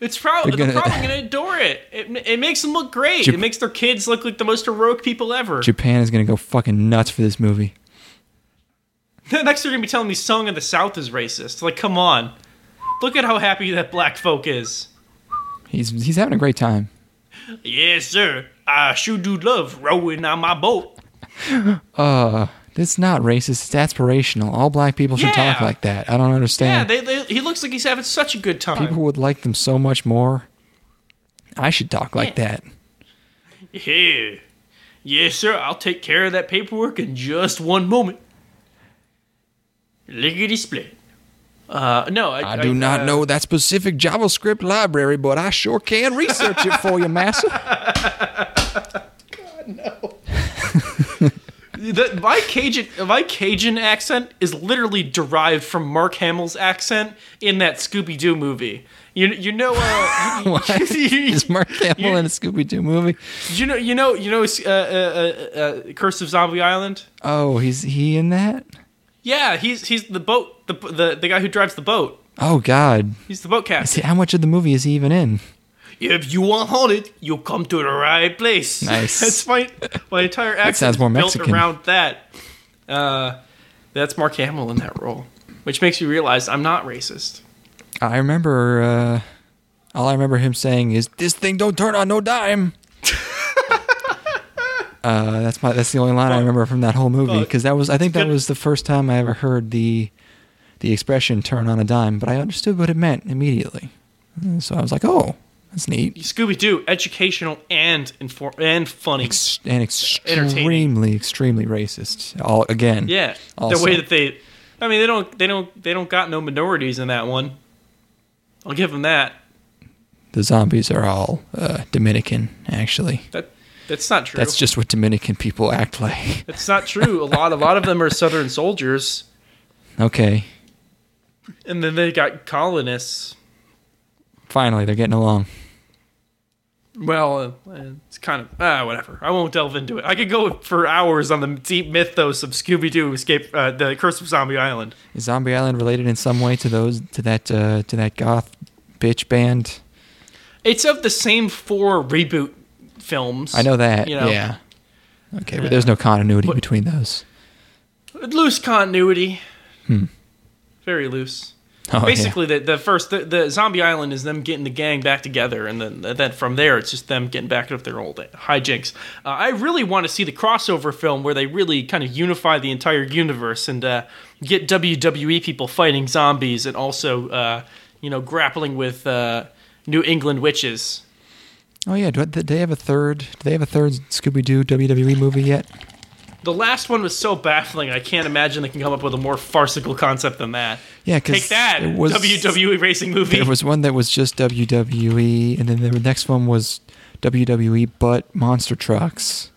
It's probably They're they're, gonna- probably [LAUGHS] gonna adore it. It it makes them look great. Jap- it makes their kids look like the most heroic people ever. Japan is going to go fucking nuts for this movie. [LAUGHS] Next, they're gonna be telling me "Song of the South" is racist. Like, come on, look at how happy that black folk is. He's he's having a great time. Yes, sir. I sure do love rowing on my boat. [LAUGHS] Uh, it's not racist. It's aspirational. All black people should talk like that. I don't Yeah, understand. they, they, he looks like he's having such a good time. people would like them so much more. I should talk like that. Yeah. Yes, sir. I'll take care of that paperwork in just one moment. Lickety split. Uh, no, I, I do not uh, know that specific JavaScript library, but I sure can research it for you, massa. [LAUGHS] The, my Cajun, my Cajun accent is literally derived from Mark Hamill's accent in that Scooby Doo movie. You, you know, uh, [LAUGHS] What? [LAUGHS] Is Mark Hamill You- in a Scooby Doo movie? you know, you know, you know, uh, uh, uh, uh, Curse of Zombie Island. Oh, he's he in that? Yeah, he's he's the boat, the the the guy who drives the boat. Oh God! He's the boat See, captain. how much of the movie is he even in? If you want haunted, you'll come to the right place. Nice. [LAUGHS] that's my my entire [LAUGHS] accent. sounds more built around that. Uh, that's Mark Hamill in that role, which makes you realize I'm not racist. I remember. Uh, all I remember him saying is, "This thing don't turn on no dime." [LAUGHS] uh, that's my. That's the only line I remember from that whole movie because that was. I think that was the first time I ever heard the the expression "turn on a dime," but I understood what it meant immediately. So I was like, "Oh, that's neat." Scooby Doo, educational and inform and funny. Ex- and extremely, extremely racist. All again. yeah, Also. the way that they. I mean, they don't they don't they don't got no minorities in that one. I'll give them that. The zombies are all uh, Dominican, actually. That that's not true. That's just what Dominican people act like. It's not true. A lot, a lot of them are Southern soldiers, Okay, and then they got colonists. finally they're getting along. Well, uh, it's kind of ah, whatever. I won't delve into it. I could go for hours on the deep mythos of Scooby Doo Escape, uh, the Curse of Zombie Island. Is Zombie Island related in some way to those to that uh, to that goth bitch band? It's of the same four reboot films. I know that. You know, Yeah. Okay, but there's no continuity But- between those. loose continuity. Hmm. Very loose. Oh, yeah. Basically, the, the first the, the zombie island is them getting the gang back together, and then then from there it's just them getting back up their old hijinks. Uh, I really want to see the crossover film where they really kind of unify the entire universe and uh, get WWE people fighting zombies and also uh, you know grappling with uh, New England witches. Oh yeah, do, do they have a third? Do they have a third Scooby Doo WWE movie yet? The last one was so baffling. I can't imagine they can come up with a more farcical concept than that. Yeah, because Take that, it was, WWE racing movie. There was one that was just WWE, and then the next one was WWE but monster trucks.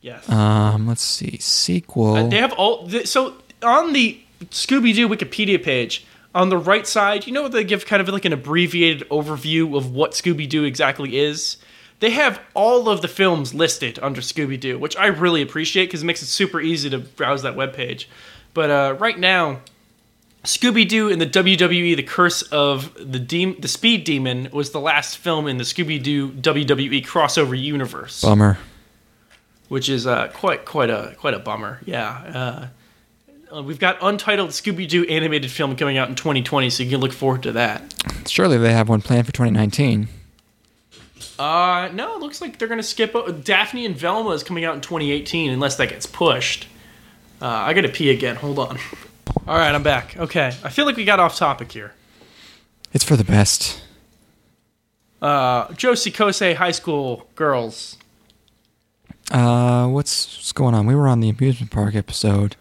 yes. Um, let's see, sequel. Uh, they have all. th- So on the Scooby Doo Wikipedia page, on the right side, you know they give kind of like an abbreviated overview of what Scooby Doo exactly is. They have all of the films listed under Scooby Doo, which I really appreciate because it makes it super easy to browse that webpage. But uh, right now, Scooby Doo and the WWE: The Curse of the Dem- the Speed Demon was the last film in the Scooby Doo WWE crossover universe Bummer. which is uh, quite quite a quite a bummer. Yeah, uh, uh, we've got untitled Scooby Doo animated film coming out in 2020, so you can look forward to that. Surely they have one planned for 2019. Uh, no, it looks like they're gonna skip. o- Daphne and Velma is coming out in 2018, unless that gets pushed. Uh, I gotta pee again. Hold on. All right, I'm back. Okay, I feel like we got off topic here. It's for the best. Uh, Joshikousei High School girls. Uh, what's, what's going on? We were on the amusement park episode.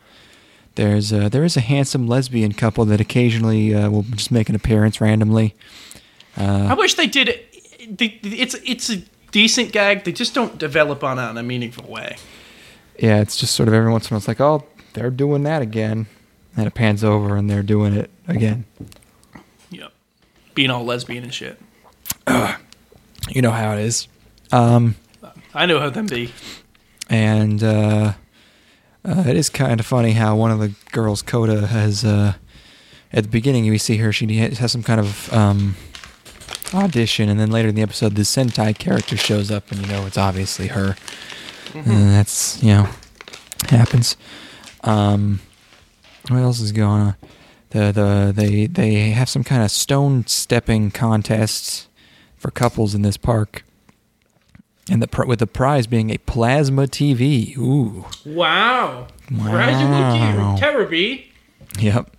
There's a, there is a handsome lesbian couple that occasionally uh, will just make an appearance randomly. I wish they did. They- It's it's a decent gag. They just don't develop on it in a meaningful way. Yeah, it's just sort of every once in a while it's like, oh, they're doing that again. And it pans over and they're doing it again. Yep, being all lesbian and shit. You know how it is. Um, I know how them be. and uh, uh, it is kind of funny how one of the girls, Koda, has uh, at the beginning we see her. She has some kind of um, audition, and then later in the episode, the Sentai character shows up, and you know it's obviously her. And that's you know happens. Um, what else is going on? The the they they have some kind of stone stepping contests for couples in this park. And the with the prize being a plasma TV. Ooh. Wow. Wow. Terebi. Yep.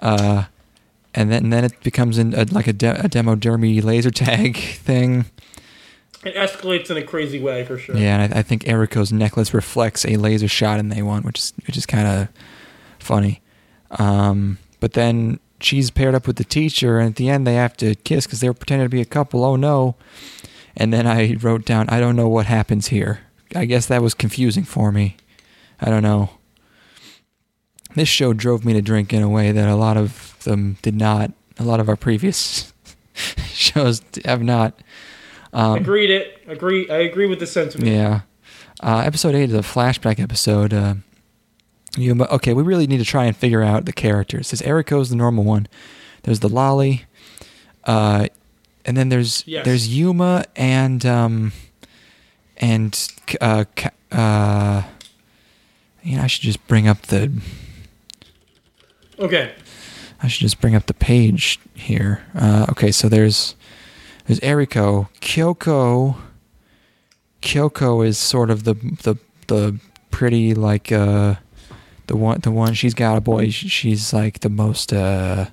Uh, and then and then it becomes in a, like a, de- a demo dermy laser tag [LAUGHS] thing. It escalates in a crazy way for sure. Yeah, and I, I think Eriko's necklace reflects a laser shot, and they won, which is which is kind of funny. Um, but then she's paired up with the teacher, and at the end they have to kiss because they were pretending to be a couple. Oh no! And then I wrote down, I don't know what happens here. I guess that was confusing for me. I don't know. This show drove me to drink in a way that a lot of them did not. A lot of our previous [LAUGHS] shows have not. Um, Agreed. It. Agree. I agree with the sentiment. yeah. Uh, episode 8 is a flashback episode. Uh, you, okay, we really need to try and figure out the characters. There's Eriko's the normal one. There's the Lolly. Uh, and then there's Yes. there's Yuma and um and uh, uh you know, I should just bring up the Okay. I should just bring up the page here. Uh, okay, so there's there's Eriko, Kyoko. Kyoko is sort of the the the pretty like uh the one the one she's got a boy. She's like the most uh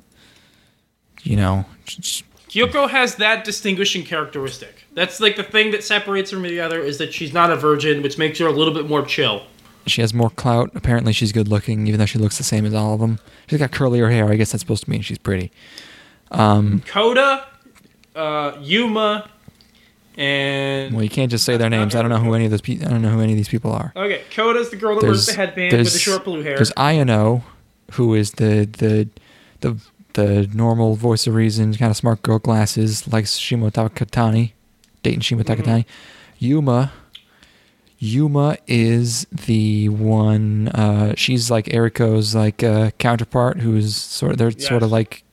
you know Kyoko has that distinguishing characteristic. That's like the thing that separates her from the other is that she's not a virgin, which makes her a little bit more chill. She has more clout. Apparently, she's good looking, even though she looks the same as all of them. She's got curlier hair. I guess that's supposed to mean she's pretty. Um, Koda, uh, Yuma, and well, you can't just say their names. I don't know who any of those. Pe- I don't know who any of these people are. okay, Koda's the girl that wears the headband with the short blue hair. There's Ayano, who is the the the the normal voice of reason, kind of smart girl, glasses, likes Shimo Takatani, dating Shimo Mm-hmm. Takatani. Yuma. Yuma is the one. Uh, she's like Eriko's like uh, counterpart, who's sort of they're sort of like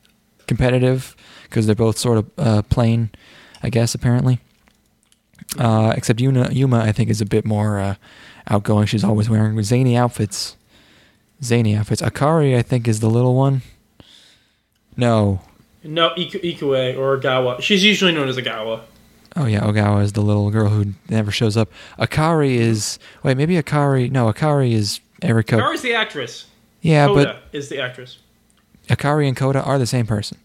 competitive because they're both sort of uh, plain, I guess. Apparently, uh, except Yuma, Yuma, I think, is a bit more uh, outgoing. She's always wearing zany outfits zany outfits. Akari, I think, is the little one. No. No, Iku- Ikue Ogawa. She's usually known as Ogawa. Oh yeah, Ogawa is the little girl who never shows up. Akari is wait, maybe Akari. No, Akari is Eriko. Gawa's the actress. yeah, Koda is the actress. Akari and Koda are the same person.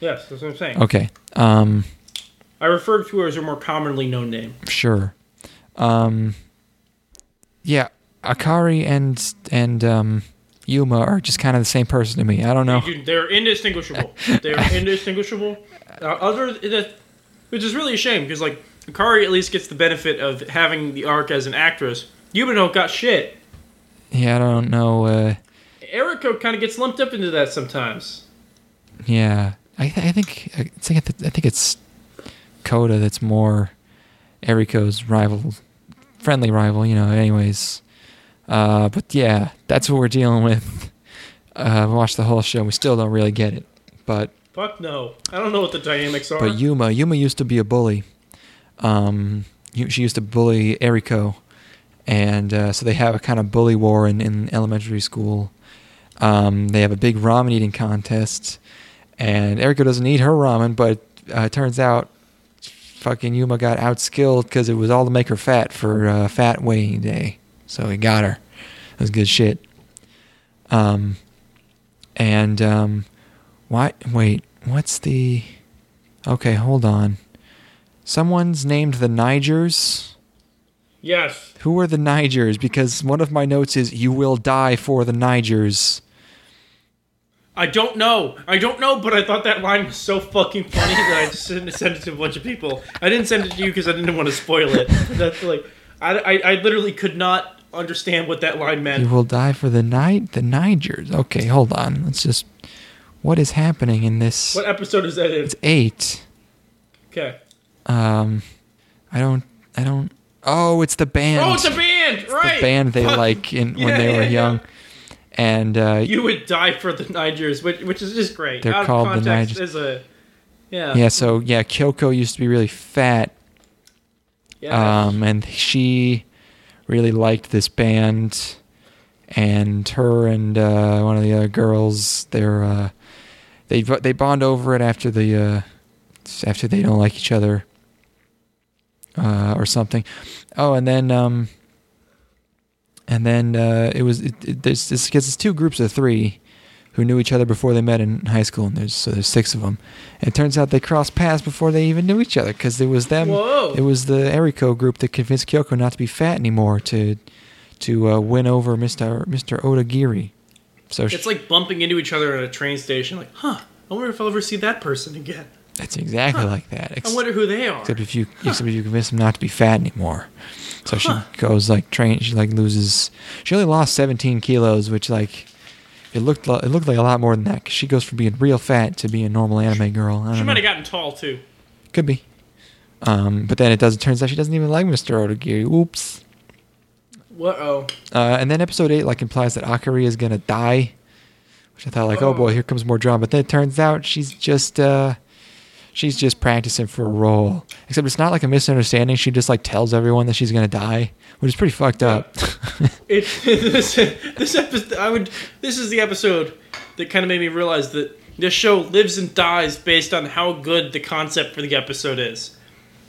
Yes, that's what I'm saying. Okay. Um. I refer to her as her more commonly known name. Sure. Um, yeah, Akari and and um, Yuma are just kind of the same person to me. I don't know. They're indistinguishable. They're [LAUGHS] indistinguishable. Uh, other that, which is really a shame because like Akari at least gets the benefit of having the arc as an actress. Yumino got shit. Yeah, I don't know. Uh, Eriko kind of gets lumped up into that sometimes. yeah, I, th- I think I think I think it's Koda that's more Eriko's rival, friendly rival. You know. Anyways, uh, but yeah, that's what we're dealing with. Uh, we watched the whole show. We still don't really get it, but Fuck no. I don't know what the dynamics are. But Yuma, Yuma used to be a bully. Um, she used to bully Eriko, and uh, so they have a kind of bully war in, in elementary school. Um, they have a big ramen eating contest, and Eriko doesn't eat her ramen, but uh, it turns out fucking Yuma got outskilled because it was all to make her fat for uh, fat weighing day. So he got her. That was good shit. Um, and um, why? Wait, what's the? Okay, hold on. Someone's named the Nigers. yes. Who are the Nigers? Because one of my notes is "You will die for the Nigers." I don't know. I don't know, but I thought that line was so fucking funny that I just sent it to a bunch of people. I didn't send it to you because I didn't want to spoil it. That's like, I, I, I literally could not understand what that line meant. You will die for the night. The Nigers. Okay, hold on. Let's just. What is happening in this? What episode is that in? It's eight. Okay. Um, I don't. I don't. Oh, it's the band. Oh, it's a band, right? the band they like in when Yeah, they were yeah, yeah. young, and uh, You would die for the Nigers, which which is just great. They're Out called the of context Nigers. is a yeah. yeah. So yeah, Kyoko used to be really fat, yeah. um, and she really liked this band, and her and uh, one of the other girls, they're uh, they they bond over it after the uh, after they don't like each other, uh, or something. Oh, and then um, and then uh, it was it, it, there's this because it's two groups of three who knew each other before they met in high school, and there's so there's six of them. And it turns out they crossed paths before they even knew each other because it was them. Whoa. It was the Eriko group that convinced Kyoko not to be fat anymore to to uh, win over Mr. Mr. Odagiri. So it's like bumping into each other at a train station. Like, huh? I wonder if I'll ever see that person again. That's exactly like that. I wonder who they are. except if you except if you convince them not to be fat anymore. So she goes like train. She like loses. She only lost 17 kilos, which like it looked lo- it looked like a lot more than that. Cause she goes from being real fat to being a normal anime girl. I She might have gotten tall too. Could be. Um, but then it does. It turns out she doesn't even like Mr. Odagiri. Oops. What? Oh, Uh, and then episode eight like implies that Akari is gonna die, which I thought like, oh, Oh. boy, here comes more drama. But then it turns out she's just uh, she's just practicing for a role. Except it's not like a misunderstanding. She just like tells everyone that she's gonna die, which is pretty fucked up. it [LAUGHS] this this episode. I would. This is the episode that kind of made me realize that this show lives and dies based on how good the concept for the episode is.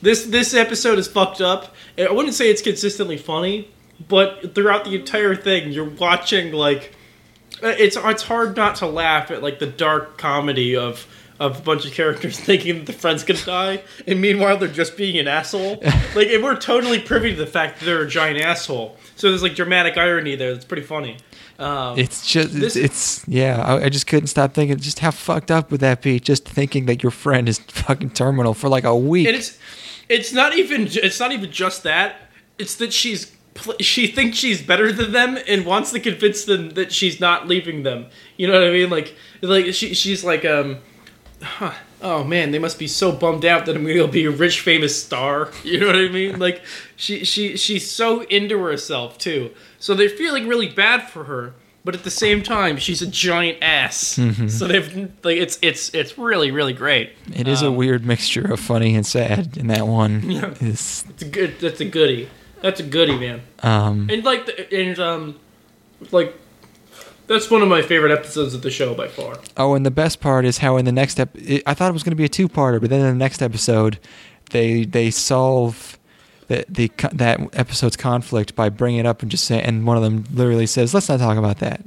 This this episode is fucked up. I wouldn't say it's consistently funny, but throughout the entire thing, you're watching like uh, it's it's hard not to laugh at like the dark comedy of of a bunch of characters [LAUGHS] thinking that the friend's gonna die, and meanwhile they're just being an asshole. [LAUGHS] like, and we're totally privy to the fact that they're a giant asshole. So there's like dramatic irony there. That's pretty funny. Um, it's just This- it's yeah. I, I just couldn't stop thinking just how fucked up would that be? Just thinking that your friend is [LAUGHS] fucking terminal for like a week. and it's it's not even it's not even just that. It's that she's she thinks she's better than them and wants to convince them that she's not leaving them. You know what I mean? Like like she she's like um. Huh. Oh man, they must be so bummed out that I'm gonna be a rich, famous star. [LAUGHS] You know what I mean? Like she, she, she's so into herself too. So they're feeling really bad for her, but at the same time, she's a giant ass. So they've like it's it's it's really really great. It is a Um, weird mixture of funny and sad in that one. [LAUGHS] Yeah. Is It's a good. That's a goodie. That's a goodie, man. um And like, the, and um, like, That's one of my favorite episodes of the show by far. Oh, and the best part is how in the next ep- it, I thought it was going to be a two-parter, but then in the next episode, they they solve the, the that episode's conflict by bringing it up and just saying, and one of them literally says, "Let's not talk about that."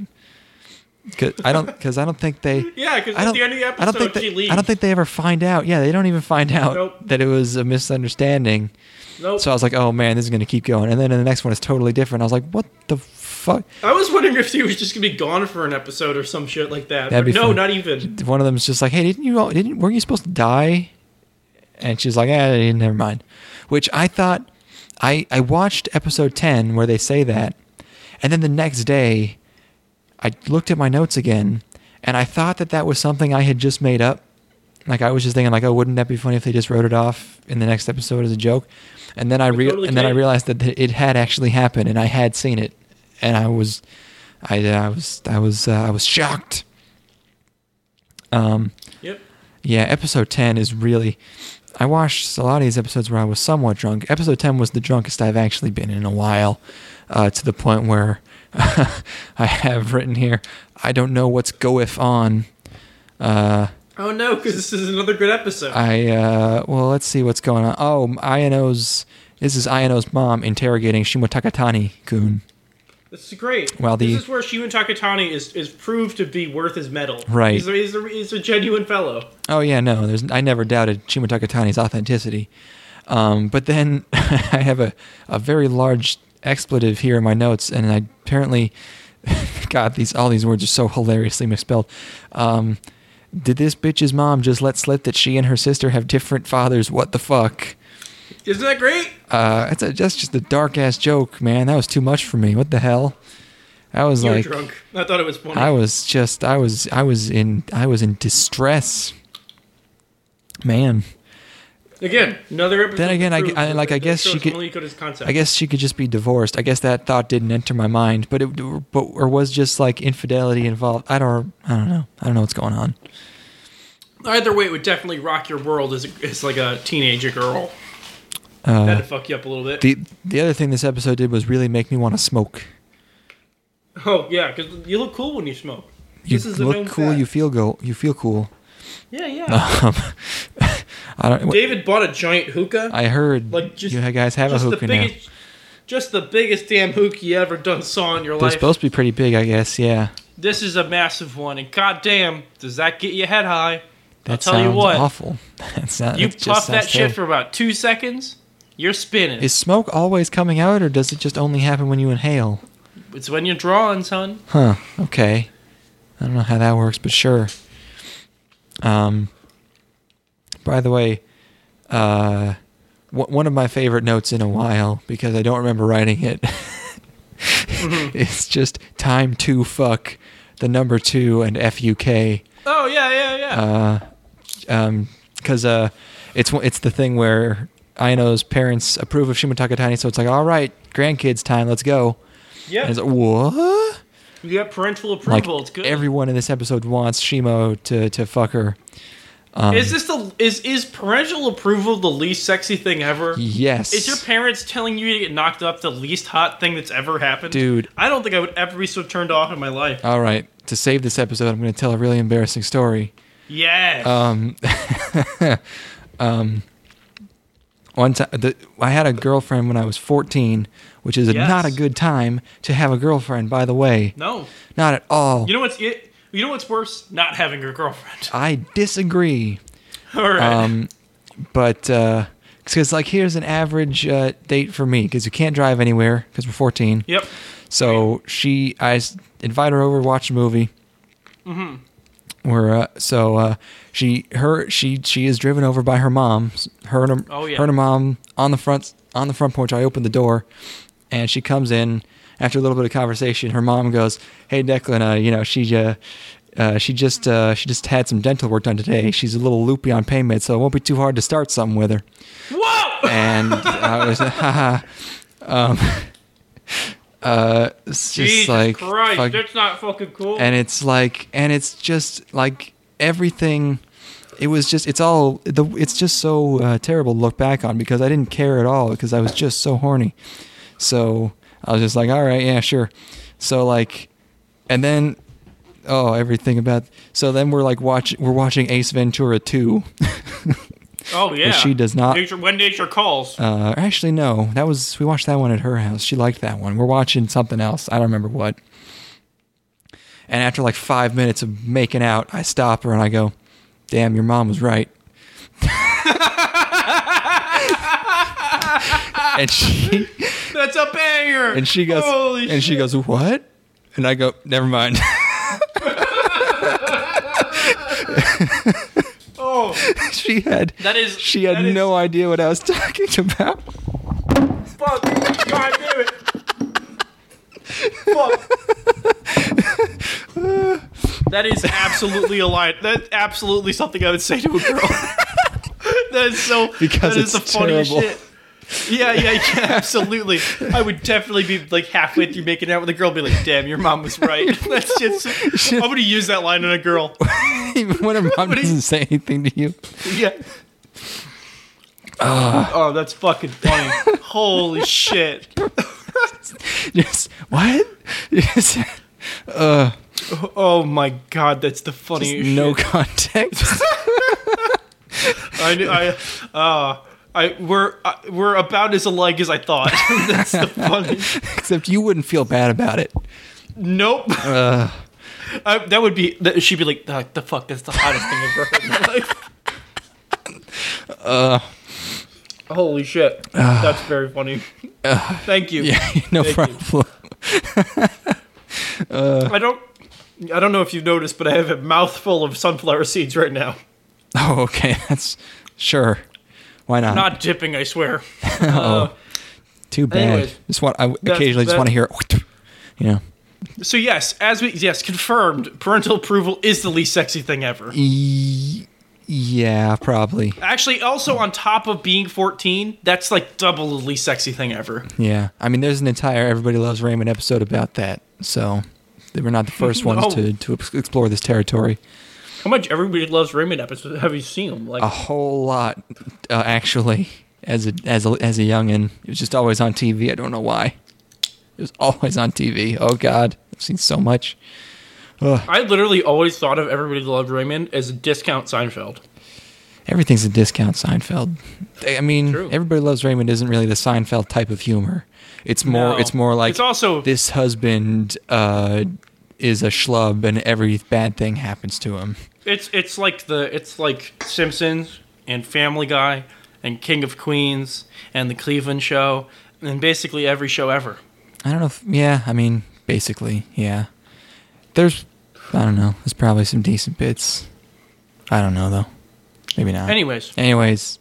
Cause I don't, because I don't think they. [LAUGHS] Yeah, because at the end of the I don't episode, think she they, leaves. I don't think they ever find out. Yeah, they don't even find out Nope. that it was a misunderstanding. Nope. So I was like, "Oh man, this is going to keep going." And then in the next one, it's totally different. I was like, "What the fuck?" I was wondering if he was just gonna be gone for an episode or some shit like that. That'd but be no, fun. not even. one of them them's just like, "Hey, didn't you? all- Didn't weren't you supposed to die?" And she's like, "Eh, never mind." Which I thought, I I watched episode ten where they say that, and then the next day, I looked at my notes again, and I thought that that was something I had just made up. Like I was just thinking, like, oh, wouldn't that be funny if they just wrote it off in the next episode as a joke? And then I re- totally and then I realized that it had actually happened, and I had seen it, and I was, I, I was, I was, uh, I was shocked. Um, Yep. yeah, episode 10 is really. I watched a lot of these episodes where I was somewhat drunk. Episode 10 was the drunkest I've actually been in a while, uh, to the point where [LAUGHS] I have written here, I don't know what's goeth on. Uh, Oh no, because this is another good episode. I, uh, well, let's see what's going on. Oh, Ayano's. This is Ayano's mom interrogating Shimotakatani kun. this is great. Well, the- this is where Shimotakatani is, is proved to be worth his medal. Right. He's a, he's a, he's a genuine fellow. Oh yeah, no, there's I never doubted Shimotakatani's authenticity. Um, but then [LAUGHS] I have a, a very large expletive here in my notes, and I apparently, [LAUGHS] God, these all these words are so hilariously misspelled. Um, did this bitch's mom just let slip that she and her sister have different fathers? What the fuck? Isn't that great? Uh, that's a, that's just a dark ass joke, man. That was too much for me. What the hell? I was You like, drunk. I thought it was funny. I was just, I was, I was in, I was in distress, man. Again, another episode. Then again, I- I- like, I guess she could- only good as concept. I guess she could just be divorced. I guess that thought didn't enter my mind, but it, but or was just like infidelity involved. I don't, I don't know. I don't know what's going on. Either way, it would definitely rock your world as, a, as like a teenager girl. Uh, That'd fuck you up a little bit. the the other thing this episode did was really make me want to smoke. oh yeah, because you look cool when you smoke. You This is a known look cool. fact. You feel go. You feel cool. Yeah, yeah. [LAUGHS] Um, I don't. David bought a giant hookah. I heard like just you guys have a hookah the now. Just the biggest damn hookah you ever done saw in your They're life. supposed to be pretty big, I guess. Yeah. This is a massive one, and goddamn, does that get your head high? That I'll tell sounds you what. awful. [LAUGHS] That's not, You puff that shit for about two seconds, you're spinning. Is smoke always coming out, or does it just only happen when you inhale? It's when you're drawing, son. Huh. Okay. I don't know how that works, but sure. Um. By the way, uh, w- one of my favorite notes in a while because I don't remember writing it. [LAUGHS] it's just time to fuck the number two and fuk. Oh yeah, yeah, yeah. Uh, um, because uh, it's it's the thing where Ayano's parents approve of Shimotakatani, so it's like, all right, grandkids time, let's go. yeah. And it's like, what? you got parental Like approval. it's good. everyone in this episode wants Shimo to to fuck her. Um, is this the is is parental approval the least sexy thing ever? yes, Is your parents telling you to get knocked up the least hot thing that's ever happened? Dude. I don't think I would ever be so turned off in my life. all right? To save this episode, I'm going to tell a really embarrassing story. Yes. Um, [LAUGHS] um, one time, the, I had a girlfriend when I was 14, which is Yes. not a good time to have a girlfriend. By the way, no. not at all. You know what's it? You know what's worse? Not having a girlfriend. I disagree. [LAUGHS] All right. Um, but because like here's an average uh, date for me because you can't drive anywhere because we're 14. yep. So she, I invite her over, to watch a movie. Mm-hmm. We're uh, so uh, she, her, she, she is driven over by her mom. Her and her, Oh, yeah. her and her mom on the front on the front porch. I open the door, and she comes in. After a little bit of conversation, her mom goes, "Hey, Declan, uh, you know she." Uh, uh, she just uh, she just had some dental work done today. She's a little loopy on pain meds, so it won't be too hard to start something with her Whoa! and I was, haha. [LAUGHS] Um, uh, it's just Jesus like, Christ, fuck- that's not fucking cool. and it's like, and it's just like everything. It was just, it's all, the, it's just so uh, terrible to look back on because I didn't care at all because I was just so horny. So I was just like, all right, yeah, sure. So like, and then oh, everything about. So then we're like watch we're watching Ace Ventura 2. [LAUGHS] Oh yeah. she does not- Nature, when nature calls. Uh, actually, no, that was we watched that one at her house. She liked that one. We're watching something else. I don't remember what. And after like five minutes of making out, I stop her and I go, "Damn, your mom was right." And she [LAUGHS] That's a banger. and she goes Holy and she shit. goes what? And I go, "Never mind." [LAUGHS] Oh, [LAUGHS] she had that is. she had that is- no idea what I was talking about. Fuck. God damn it. Fuck. that is absolutely a lie. That's absolutely something I would say to a girl. that is so. Because that is it's the funniest terrible. shit. Yeah, yeah, yeah, [LAUGHS] absolutely. I would definitely be like halfway through making out with a girl, be like, "Damn, your mom was right." [LAUGHS] That's just. [LAUGHS] I'm gonna use that line on a girl. Even when her mom What do you- doesn't say anything to you. Yeah. oh, that's fucking funny. Holy shit. Just what? Just, uh, Oh my god, that's the funniest no shit. context. I knew I uh I we're uh, we're about as alike as I thought. [LAUGHS] that's the funny. [LAUGHS] Except you wouldn't feel bad about it. Nope. Uh, [LAUGHS] I, that would be that, she'd be like the, the fuck that's the hottest thing I've ever heard in my life. uh, Holy shit. that's very funny. Thank you. yeah, no Thank problem. I don't I don't know if you've noticed, but I have a mouthful of sunflower seeds right now. Oh, okay. That's sure. Why not? Not dipping, I swear. [LAUGHS] Uh, Too bad. anyways. just want. I That's- occasionally just want to hear. [LAUGHS] You know. So yes, as we yes confirmed, parental approval is the least sexy thing ever. E- yeah, probably. Actually, also on top of being 14, that's like double the least sexy thing ever. Yeah. I mean, there's an entire Everybody Loves Raymond episode about that. So they were not the first [LAUGHS] ones No. to to explore this territory. How much everybody loves Raymond episodes have you seen them? Like A whole lot, uh, actually. As a as a as a youngin, it was just always on TV. I don't know why. It was always on TV. Oh God, I've seen so much. I literally always thought of Everybody Loved Raymond as a discount Seinfeld. Everything's a discount Seinfeld. I mean, True. everybody loves Raymond isn't really the Seinfeld type of humor. It's more No. it's more like It's also- this husband uh, is a schlub and every bad thing happens to him. It's it's like the it's like Simpsons and Family Guy and King of Queens and the Cleveland Show and basically every show ever. I don't know if yeah, I mean, basically, yeah. There's I don't know. There's probably some decent bits. I don't know though. Maybe not. Anyways, Anyways,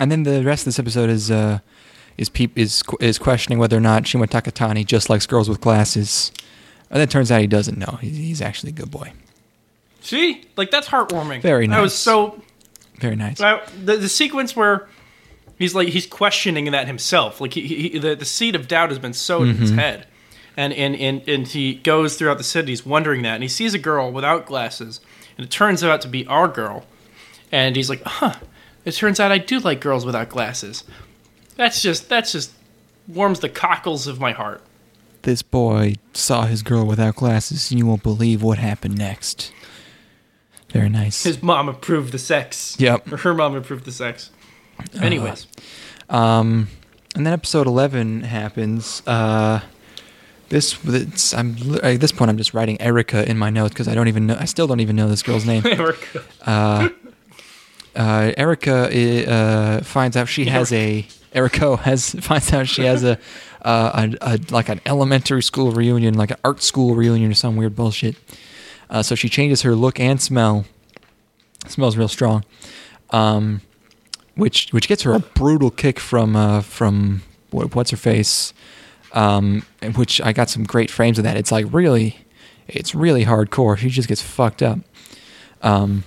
and then the rest of this episode is uh is peop is is questioning whether or not Shimotakatani just likes girls with glasses. And then it turns out he doesn't know. He's, he's actually a good boy. See, like that's heartwarming. Very That was nice. so Very nice. The, the sequence where he's like he's questioning that himself, like he, he the the seed of doubt has been sowed in his Mm-hmm. head, and and and and he goes throughout the city, he's wondering that, and he sees a girl without glasses, and it turns out to be our girl, and he's like, huh, it turns out I do like girls without glasses. That's just that's just warms the cockles of my heart. This boy saw his girl without glasses, and you won't believe what happened next. Very nice. His mom approved the sex. Yep. Or her mom approved the sex. Anyways, Um, and then episode eleven happens. Uh, this I'm at this point I'm just writing Erica in my notes because I don't even know. I still don't even know this girl's name. [LAUGHS] Erica. Uh, Erica uh, finds out she has a Erico has [LAUGHS] finds out she has a, uh, a, a like an elementary school reunion, like an art school reunion or some weird bullshit. Uh, so she changes her look and smell. Smells real strong, um, which which gets her a brutal kick from uh, from what's her face, um, which I got some great frames of that. It's like really, it's really hardcore. She just gets fucked up. Um,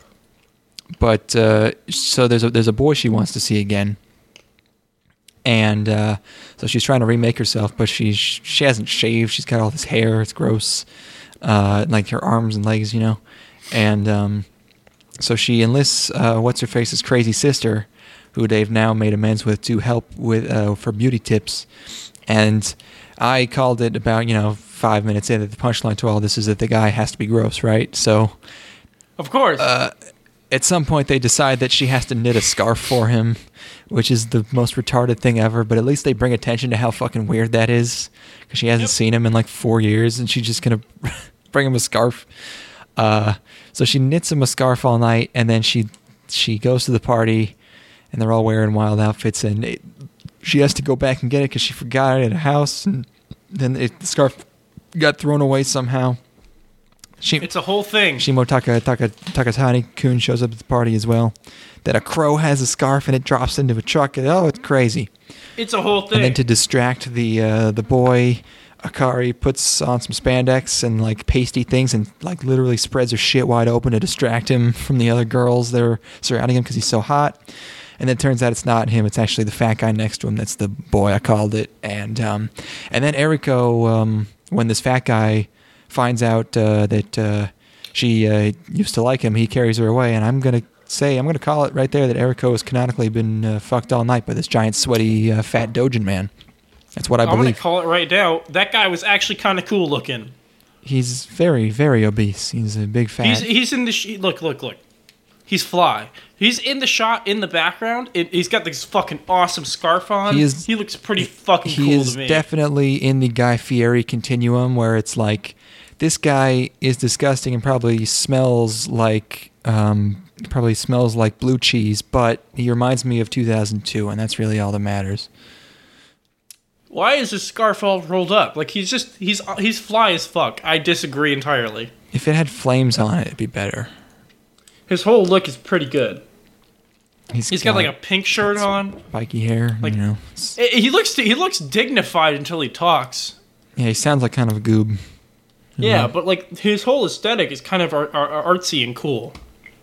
but uh, so there's a there's a boy she wants to see again, and uh, so she's trying to remake herself, but she's she hasn't shaved. She's got all this hair. It's gross, uh, like her arms and legs, you know, and um, so she enlists uh, what's her face's crazy sister, who they've now made amends with, to help with uh, for beauty tips, and I called it about you know five minutes in. That the punchline to all this is that the guy has to be gross, right? So Of course. At some point they decide that she has to knit a scarf for him, which is the most retarded thing ever. But at least they bring attention to how fucking weird that is, because she hasn't Yep. seen him in like four years, and she's just gonna [LAUGHS] bring him a scarf. Uh, so she knits him a scarf all night, and then she she goes to the party, and they're all wearing wild outfits, and it, she has to go back and get it because she forgot it at a house, and then it, the scarf got thrown away somehow. It's a whole thing. Shimo Taka, Taka, Takatani Kun shows up at the party as well. That a crow has a scarf and it drops into a truck. Oh, it's crazy. it's a whole thing. And then to distract the uh, the boy, Akari puts on some spandex and like pasty things and like literally spreads her shit wide open to distract him from the other girls that are surrounding him because he's so hot. And then it turns out it's not him; it's actually the fat guy next to him. That's the boy I called it. And um, and then Eriko, um, when this fat guy finds out uh, that uh, she uh, used to like him, he carries her away. And I'm gonna say, I'm gonna call it right there that Eriko has canonically been uh, fucked all night by this giant, sweaty, uh, fat Dojin man. That's what I I'm gonna believe. call it right now. That guy was actually kind of cool looking. He's very, very obese. He's a big fat. He's he's in the sh- look look look. He's fly. He's in the shot in the background. It, he's got this fucking awesome scarf on. He is- he looks pretty fucking he cool is to me. definitely in the Guy Fieri continuum where it's like this guy is disgusting and probably smells like um, probably smells like blue cheese, but he reminds me of 2002, and that's really all that matters. Why is his scarf all rolled up? Like he's just he's he's fly as fuck. I disagree entirely. If it had flames on it, it'd be better. His whole look is pretty good. He's He's got like a pink shirt on. spiky hair, like- you know. He looks he looks dignified until he talks. Yeah, he sounds like kind of a goob. Yeah, but like his whole aesthetic is kind of ar- ar- artsy and cool.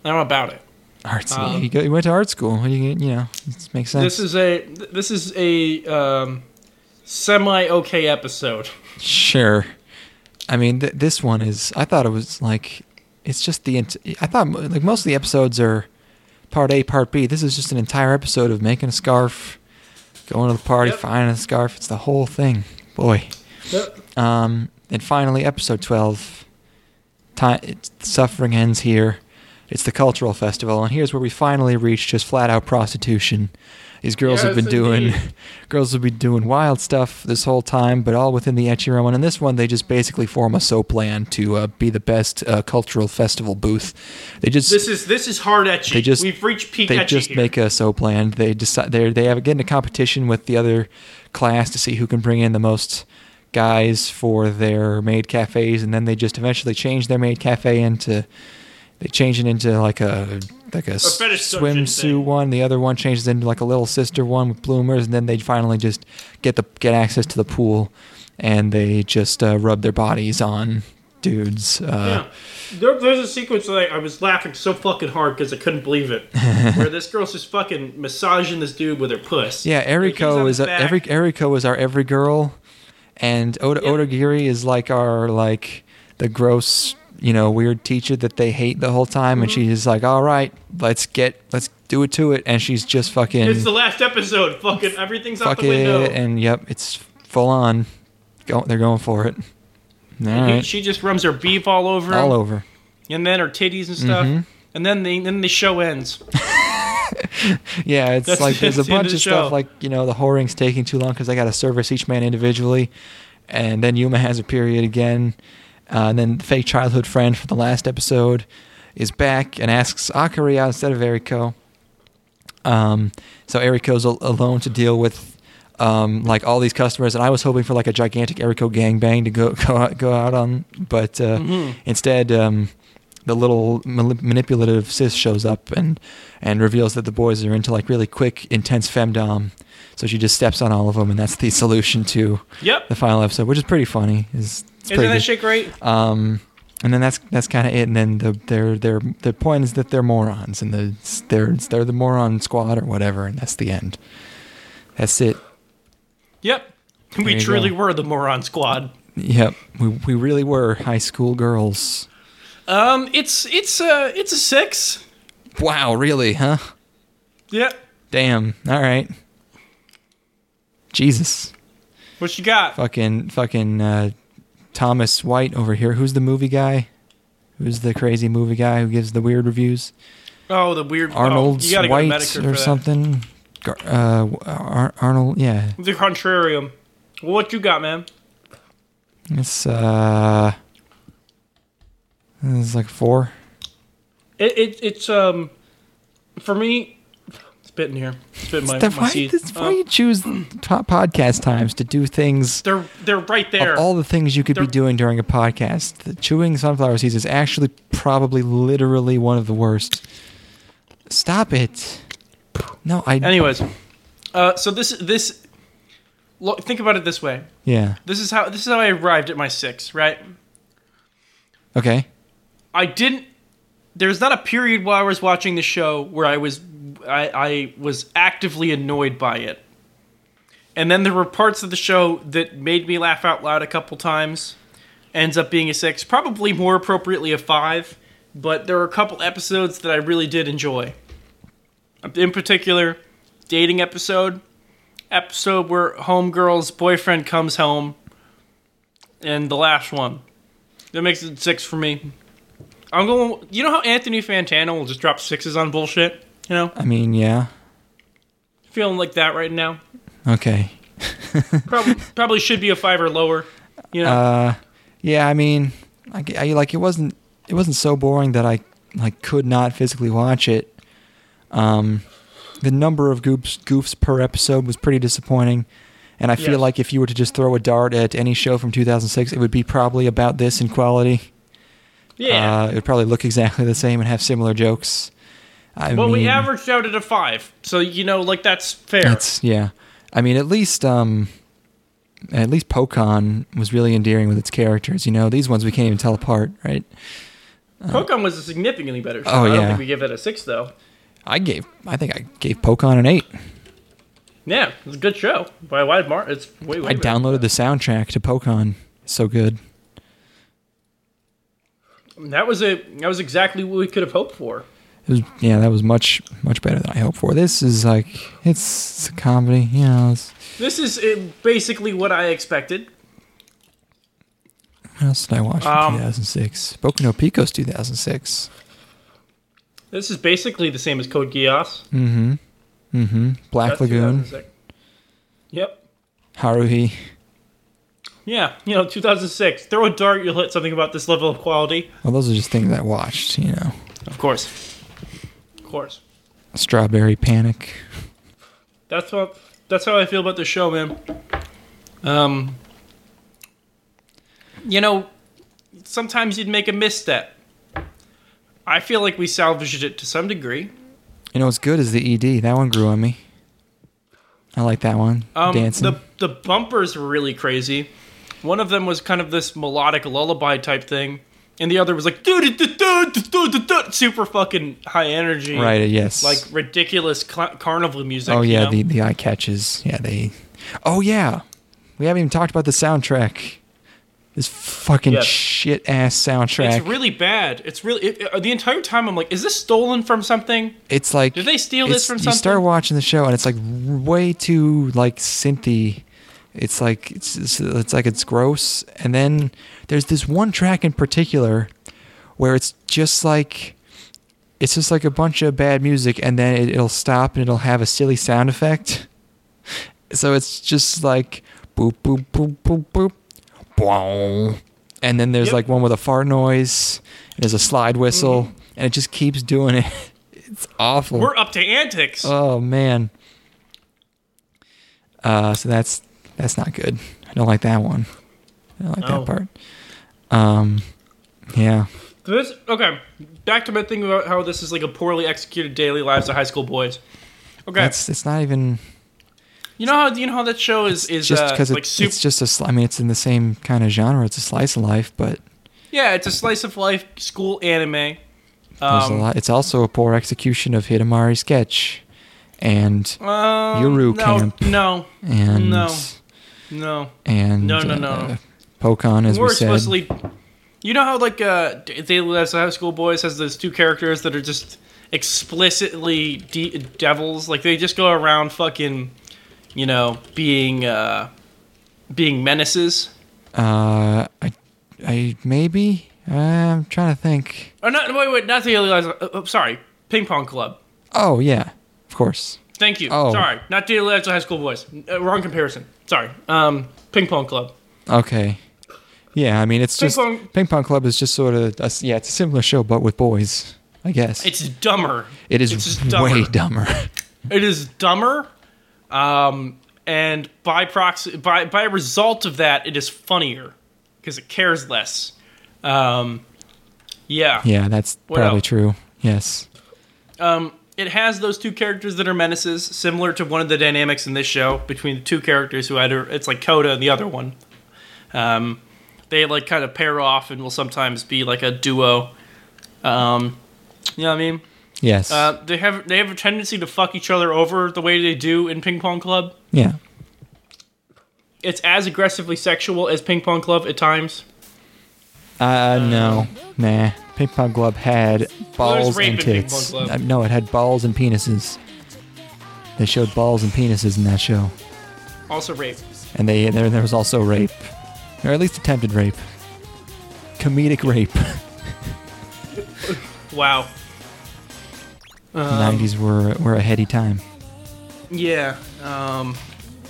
I'm about it. Artsy. Um, he, go, he went to art school. You, you know, it makes sense. This is a this is a um, semi okay episode. [LAUGHS] Sure. I mean, th- this one is. I thought it was like, it's just the. I thought like most of the episodes are part A, part B. This is just an entire episode of making a scarf, going to the party, Yep. finding a scarf. It's the whole thing. Boy. Yep. Um, and finally, episode twelve. Time it's, suffering ends here. It's the cultural festival, and here's where we finally reach just flat out prostitution. These girls have Yes, been doing, [LAUGHS] girls have been doing wild stuff this whole time, but all within the Ecchi And in this one, they just basically form a soap land to uh, be the best uh, cultural festival booth. They just This is this is hard ecchi. They just- We've reached peak they just here. make a soap land. They decide they they have get into competition with the other class to see who can bring in the most guys for their maid cafes, and then they just eventually change their maid cafe into they change it into like a like a, fetish swimsuit one. The other one changes into like a little sister one with bloomers, and then they finally just get the get access to the pool, and they just uh, rub their bodies on dudes. Uh, Yeah. There, there's a sequence that I, I was laughing so fucking hard because I couldn't believe it. [LAUGHS] where this girl's just fucking massaging this dude with her puss. Yeah, Like, he's on Eriko his is a, every Eriko is our every girl, and Oda Yep. Odagiri is like our like the gross you know weird teacher that they hate the whole time, and Mm-hmm. she's like, all right, let's get let's do it to it, and she's just fucking It's the last episode. Fucking everything's out fuck the window. it, and yep, it's full on. Go, they're going for it. All right, She just rubs her beef all over him, all over. and then her titties and stuff, Mhm. and then the then the show ends. [LAUGHS] [LAUGHS] Yeah, it's That's- like there's a that's the end bunch of stuff like you know the whoring's taking too long because I got to service each man individually, and then Yuma has a period again, uh, and then the fake childhood friend from the last episode is back and asks Akari out instead of Eriko. Um, so Eriko's al- alone to deal with um, like all these customers, and I was hoping for like a gigantic Eriko gangbang to go [LAUGHS] go out, go out on, but uh, Mhm. instead. Um, the little manipulative sis shows up and and reveals that the boys are into like really quick, intense femdom. So she just steps on all of them, and that's the solution to Yep. the final episode, which is pretty funny. Is Isn't pretty that good. shit great? Um, and then that's that's kind of it. And then the their their the point is that they're morons, and the they're they're the moron squad or whatever, and that's the end. That's it. Yep. There We truly go. were the moron squad. Yep, we we really were high school girls. Um, it's it's uh it's a six. Wow, really, huh? Yep. Damn. All right. Jesus. What you got? Fucking fucking uh, Thomas White over here. Who's the movie guy? Who's the crazy movie guy who gives the weird reviews? Oh, the weird Arnold oh, White or something. Gar- Uh, Ar- Arnold, yeah. The contrarium. What you got, man? It's uh, it's like four. It, it it's um for me. Spitting here, spitting my, my why, seed. this- why Um, you choose top podcast times to do things? they're they're right there. All the things you could be They're- doing during a podcast, the chewing sunflower seeds is actually probably literally one of the worst. Stop it. No, I. Anyways, uh, so this this look, think about it this way. Yeah. This is how this is how I arrived at my six. Right. Okay. I didn't. There's not a period while I was watching the show where I was I, I was actively annoyed by it. And then there were parts of the show that made me laugh out loud a couple times. Ends up being a six, probably more appropriately a five. But there were a couple episodes that I really did enjoy. In particular, dating episode, episode where homegirl's boyfriend comes home, and the last one. That makes it six for me. I'm going. You know how Anthony Fantano will just drop sixes on bullshit. You know, I mean, yeah. feeling like that right now. Okay. [LAUGHS] Probably probably should be a five or lower. You know, Uh, yeah. I mean, I, I- like it wasn't. It wasn't so boring that I like could not physically watch it. Um, the number of goofs goofs per episode was pretty disappointing, and I feel Yes. like if you were to just throw a dart at any show from 2006, it would be probably about this in quality. Yeah. Uh, it would probably look exactly the same and have similar jokes. I well, mean, we averaged out at a five, so you know, like that's fair. It's yeah. I mean, at least um, at least Pokemon was really endearing with its characters. You know, these ones we can't even tell apart, right? Pokemon was a significantly better show. Oh, I don't yeah. think we give it a six though. I gave, I think I gave Pokemon an eight. Yeah, it's a good show by a wide. It's way way. I better. downloaded the soundtrack to Pokemon. It's so good. That was a that was exactly what we could have hoped for. It was yeah, that was much much better than I hoped for. This is like it's, it's a comedy, you know. This is uh, basically what I expected. what else did I watch in Um, 2006? Boku no Pico's 2006. This is basically the same as Code Geass. Mm-hmm. Mm-hmm. Black That's Lagoon, Yep. Haruhi. Yeah, you know, 2006. Throw a dart, you'll hit something about this level of quality. Well, those are just things I watched, you know. Of course. Of course. Strawberry Panic. That's what. That's how I feel about the show, man. Um, you know, sometimes you'd make a misstep. I feel like we salvaged it to some degree. You know what's good is the ED. That one grew on me. I like that one. Um, Dancing. The the bumpers were really crazy. One of them was kind of this melodic lullaby type thing, and the other was like super fucking high energy, right, uh, yes. Like ridiculous cl- carnival music. oh you yeah, know? the the eye catches. Yeah, they Oh yeah. We haven't even talked about the soundtrack. This fucking Yes. shit ass soundtrack. It's really bad. It's really it, it- the entire time. I'm like, is this stolen from something? It's like Did they steal this from You start watching the show and it's like way too like synthy. It's like it's it's, it's like it's gross. And then there's this one track in particular where it's just like it's just like a bunch of bad music and then it, it'll stop and it'll have a silly sound effect. [LAUGHS] So it's just like boop boop boop boop boop. Boom. And then there's Yep. like one with a fart noise. And there's a slide whistle, Mm-hmm. and it just keeps doing it. [LAUGHS] It's awful. We're up to antics. Oh man. Uh, so that's that's not good. I don't like that one. I don't like No. that part. Um, yeah. This okay. Back to my thing about how this is like a poorly executed daily lives of high school boys. Okay, That's it's not even you know how you know how that show is is just uh, because like it's, it's just a. I mean, it's in the same kind of genre. It's a slice of life, but yeah, it's a slice of life school anime. Um, lot. It's also a poor execution of Hidamari sketch, and um, Yuru no, Camp. No, and No. No. and No, no, no. uh, Pokemon, as More we said. explicitly, you know how like uh, Daily Lives of High School Boys has those two characters that are just explicitly de- devils. Like they just go around fucking, you know, being uh, being menaces. Uh, I, I maybe. Uh, I'm trying to think. Oh, not wait, wait, not the Daily Lives. Uh, uh, sorry, Ping Pong Club. Oh yeah, of course. Thank you. Oh. Sorry, not Lives of High School Boys. Uh, wrong comparison. Sorry. Um, Ping Pong Club. Okay. Yeah, I mean it's Ping just Pong- Ping Pong Club is just sort of a, yeah, it's a similar show but with boys. I guess It's dumber. it is it's dumber. way dumber. It is dumber. Um, and by proxy, by by result of that, it is funnier because it cares less. Um, yeah. yeah, that's What probably else? true. Yes. Um, it has those two characters that are menaces, similar to one of the dynamics in this show between the two characters who either it's like Koda and the other one. Um, they like kind of pair off and will sometimes be like a duo. Um, you know what I mean? Yes. Uh, they have they have a tendency to fuck each other over the way they do in Ping Pong Club. yeah. It's as aggressively sexual as Ping Pong Club at times. Uh, no. Nah. Ping Pong Club had balls and tits. Uh, no, it had balls and penises. They showed balls and penises in that show. Also rape. And they there, there was also rape. Or at least attempted rape. Comedic rape. [LAUGHS] Wow. the 90s were, were a heady time. Yeah. Um,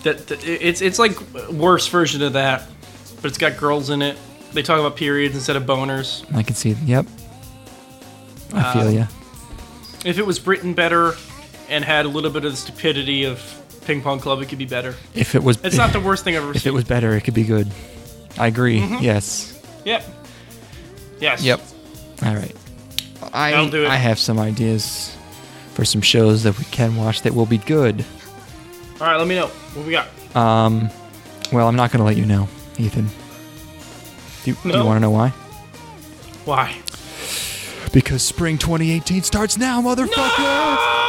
that, that it's it's like worse version of that, but it's got girls in it. They talk about periods instead of boners. I can see. Yep. I feel ya. If it was written better and had a little bit of the stupidity of Ping Pong Club, it could be better. If it was, It's not the worst thing I've ever [LAUGHS] if seen. it was better, it could be good. I agree. Mm-hmm. Yes. Yep. Yes. Yep. All right. I That'll do it. I have some ideas for some shows that we can watch that will be good. All right. Let me know what we got. Um, well, I'm not going to let you know, Ethan. Do, you- do you want to know why? Why? Because spring 2018 starts now, motherfucker!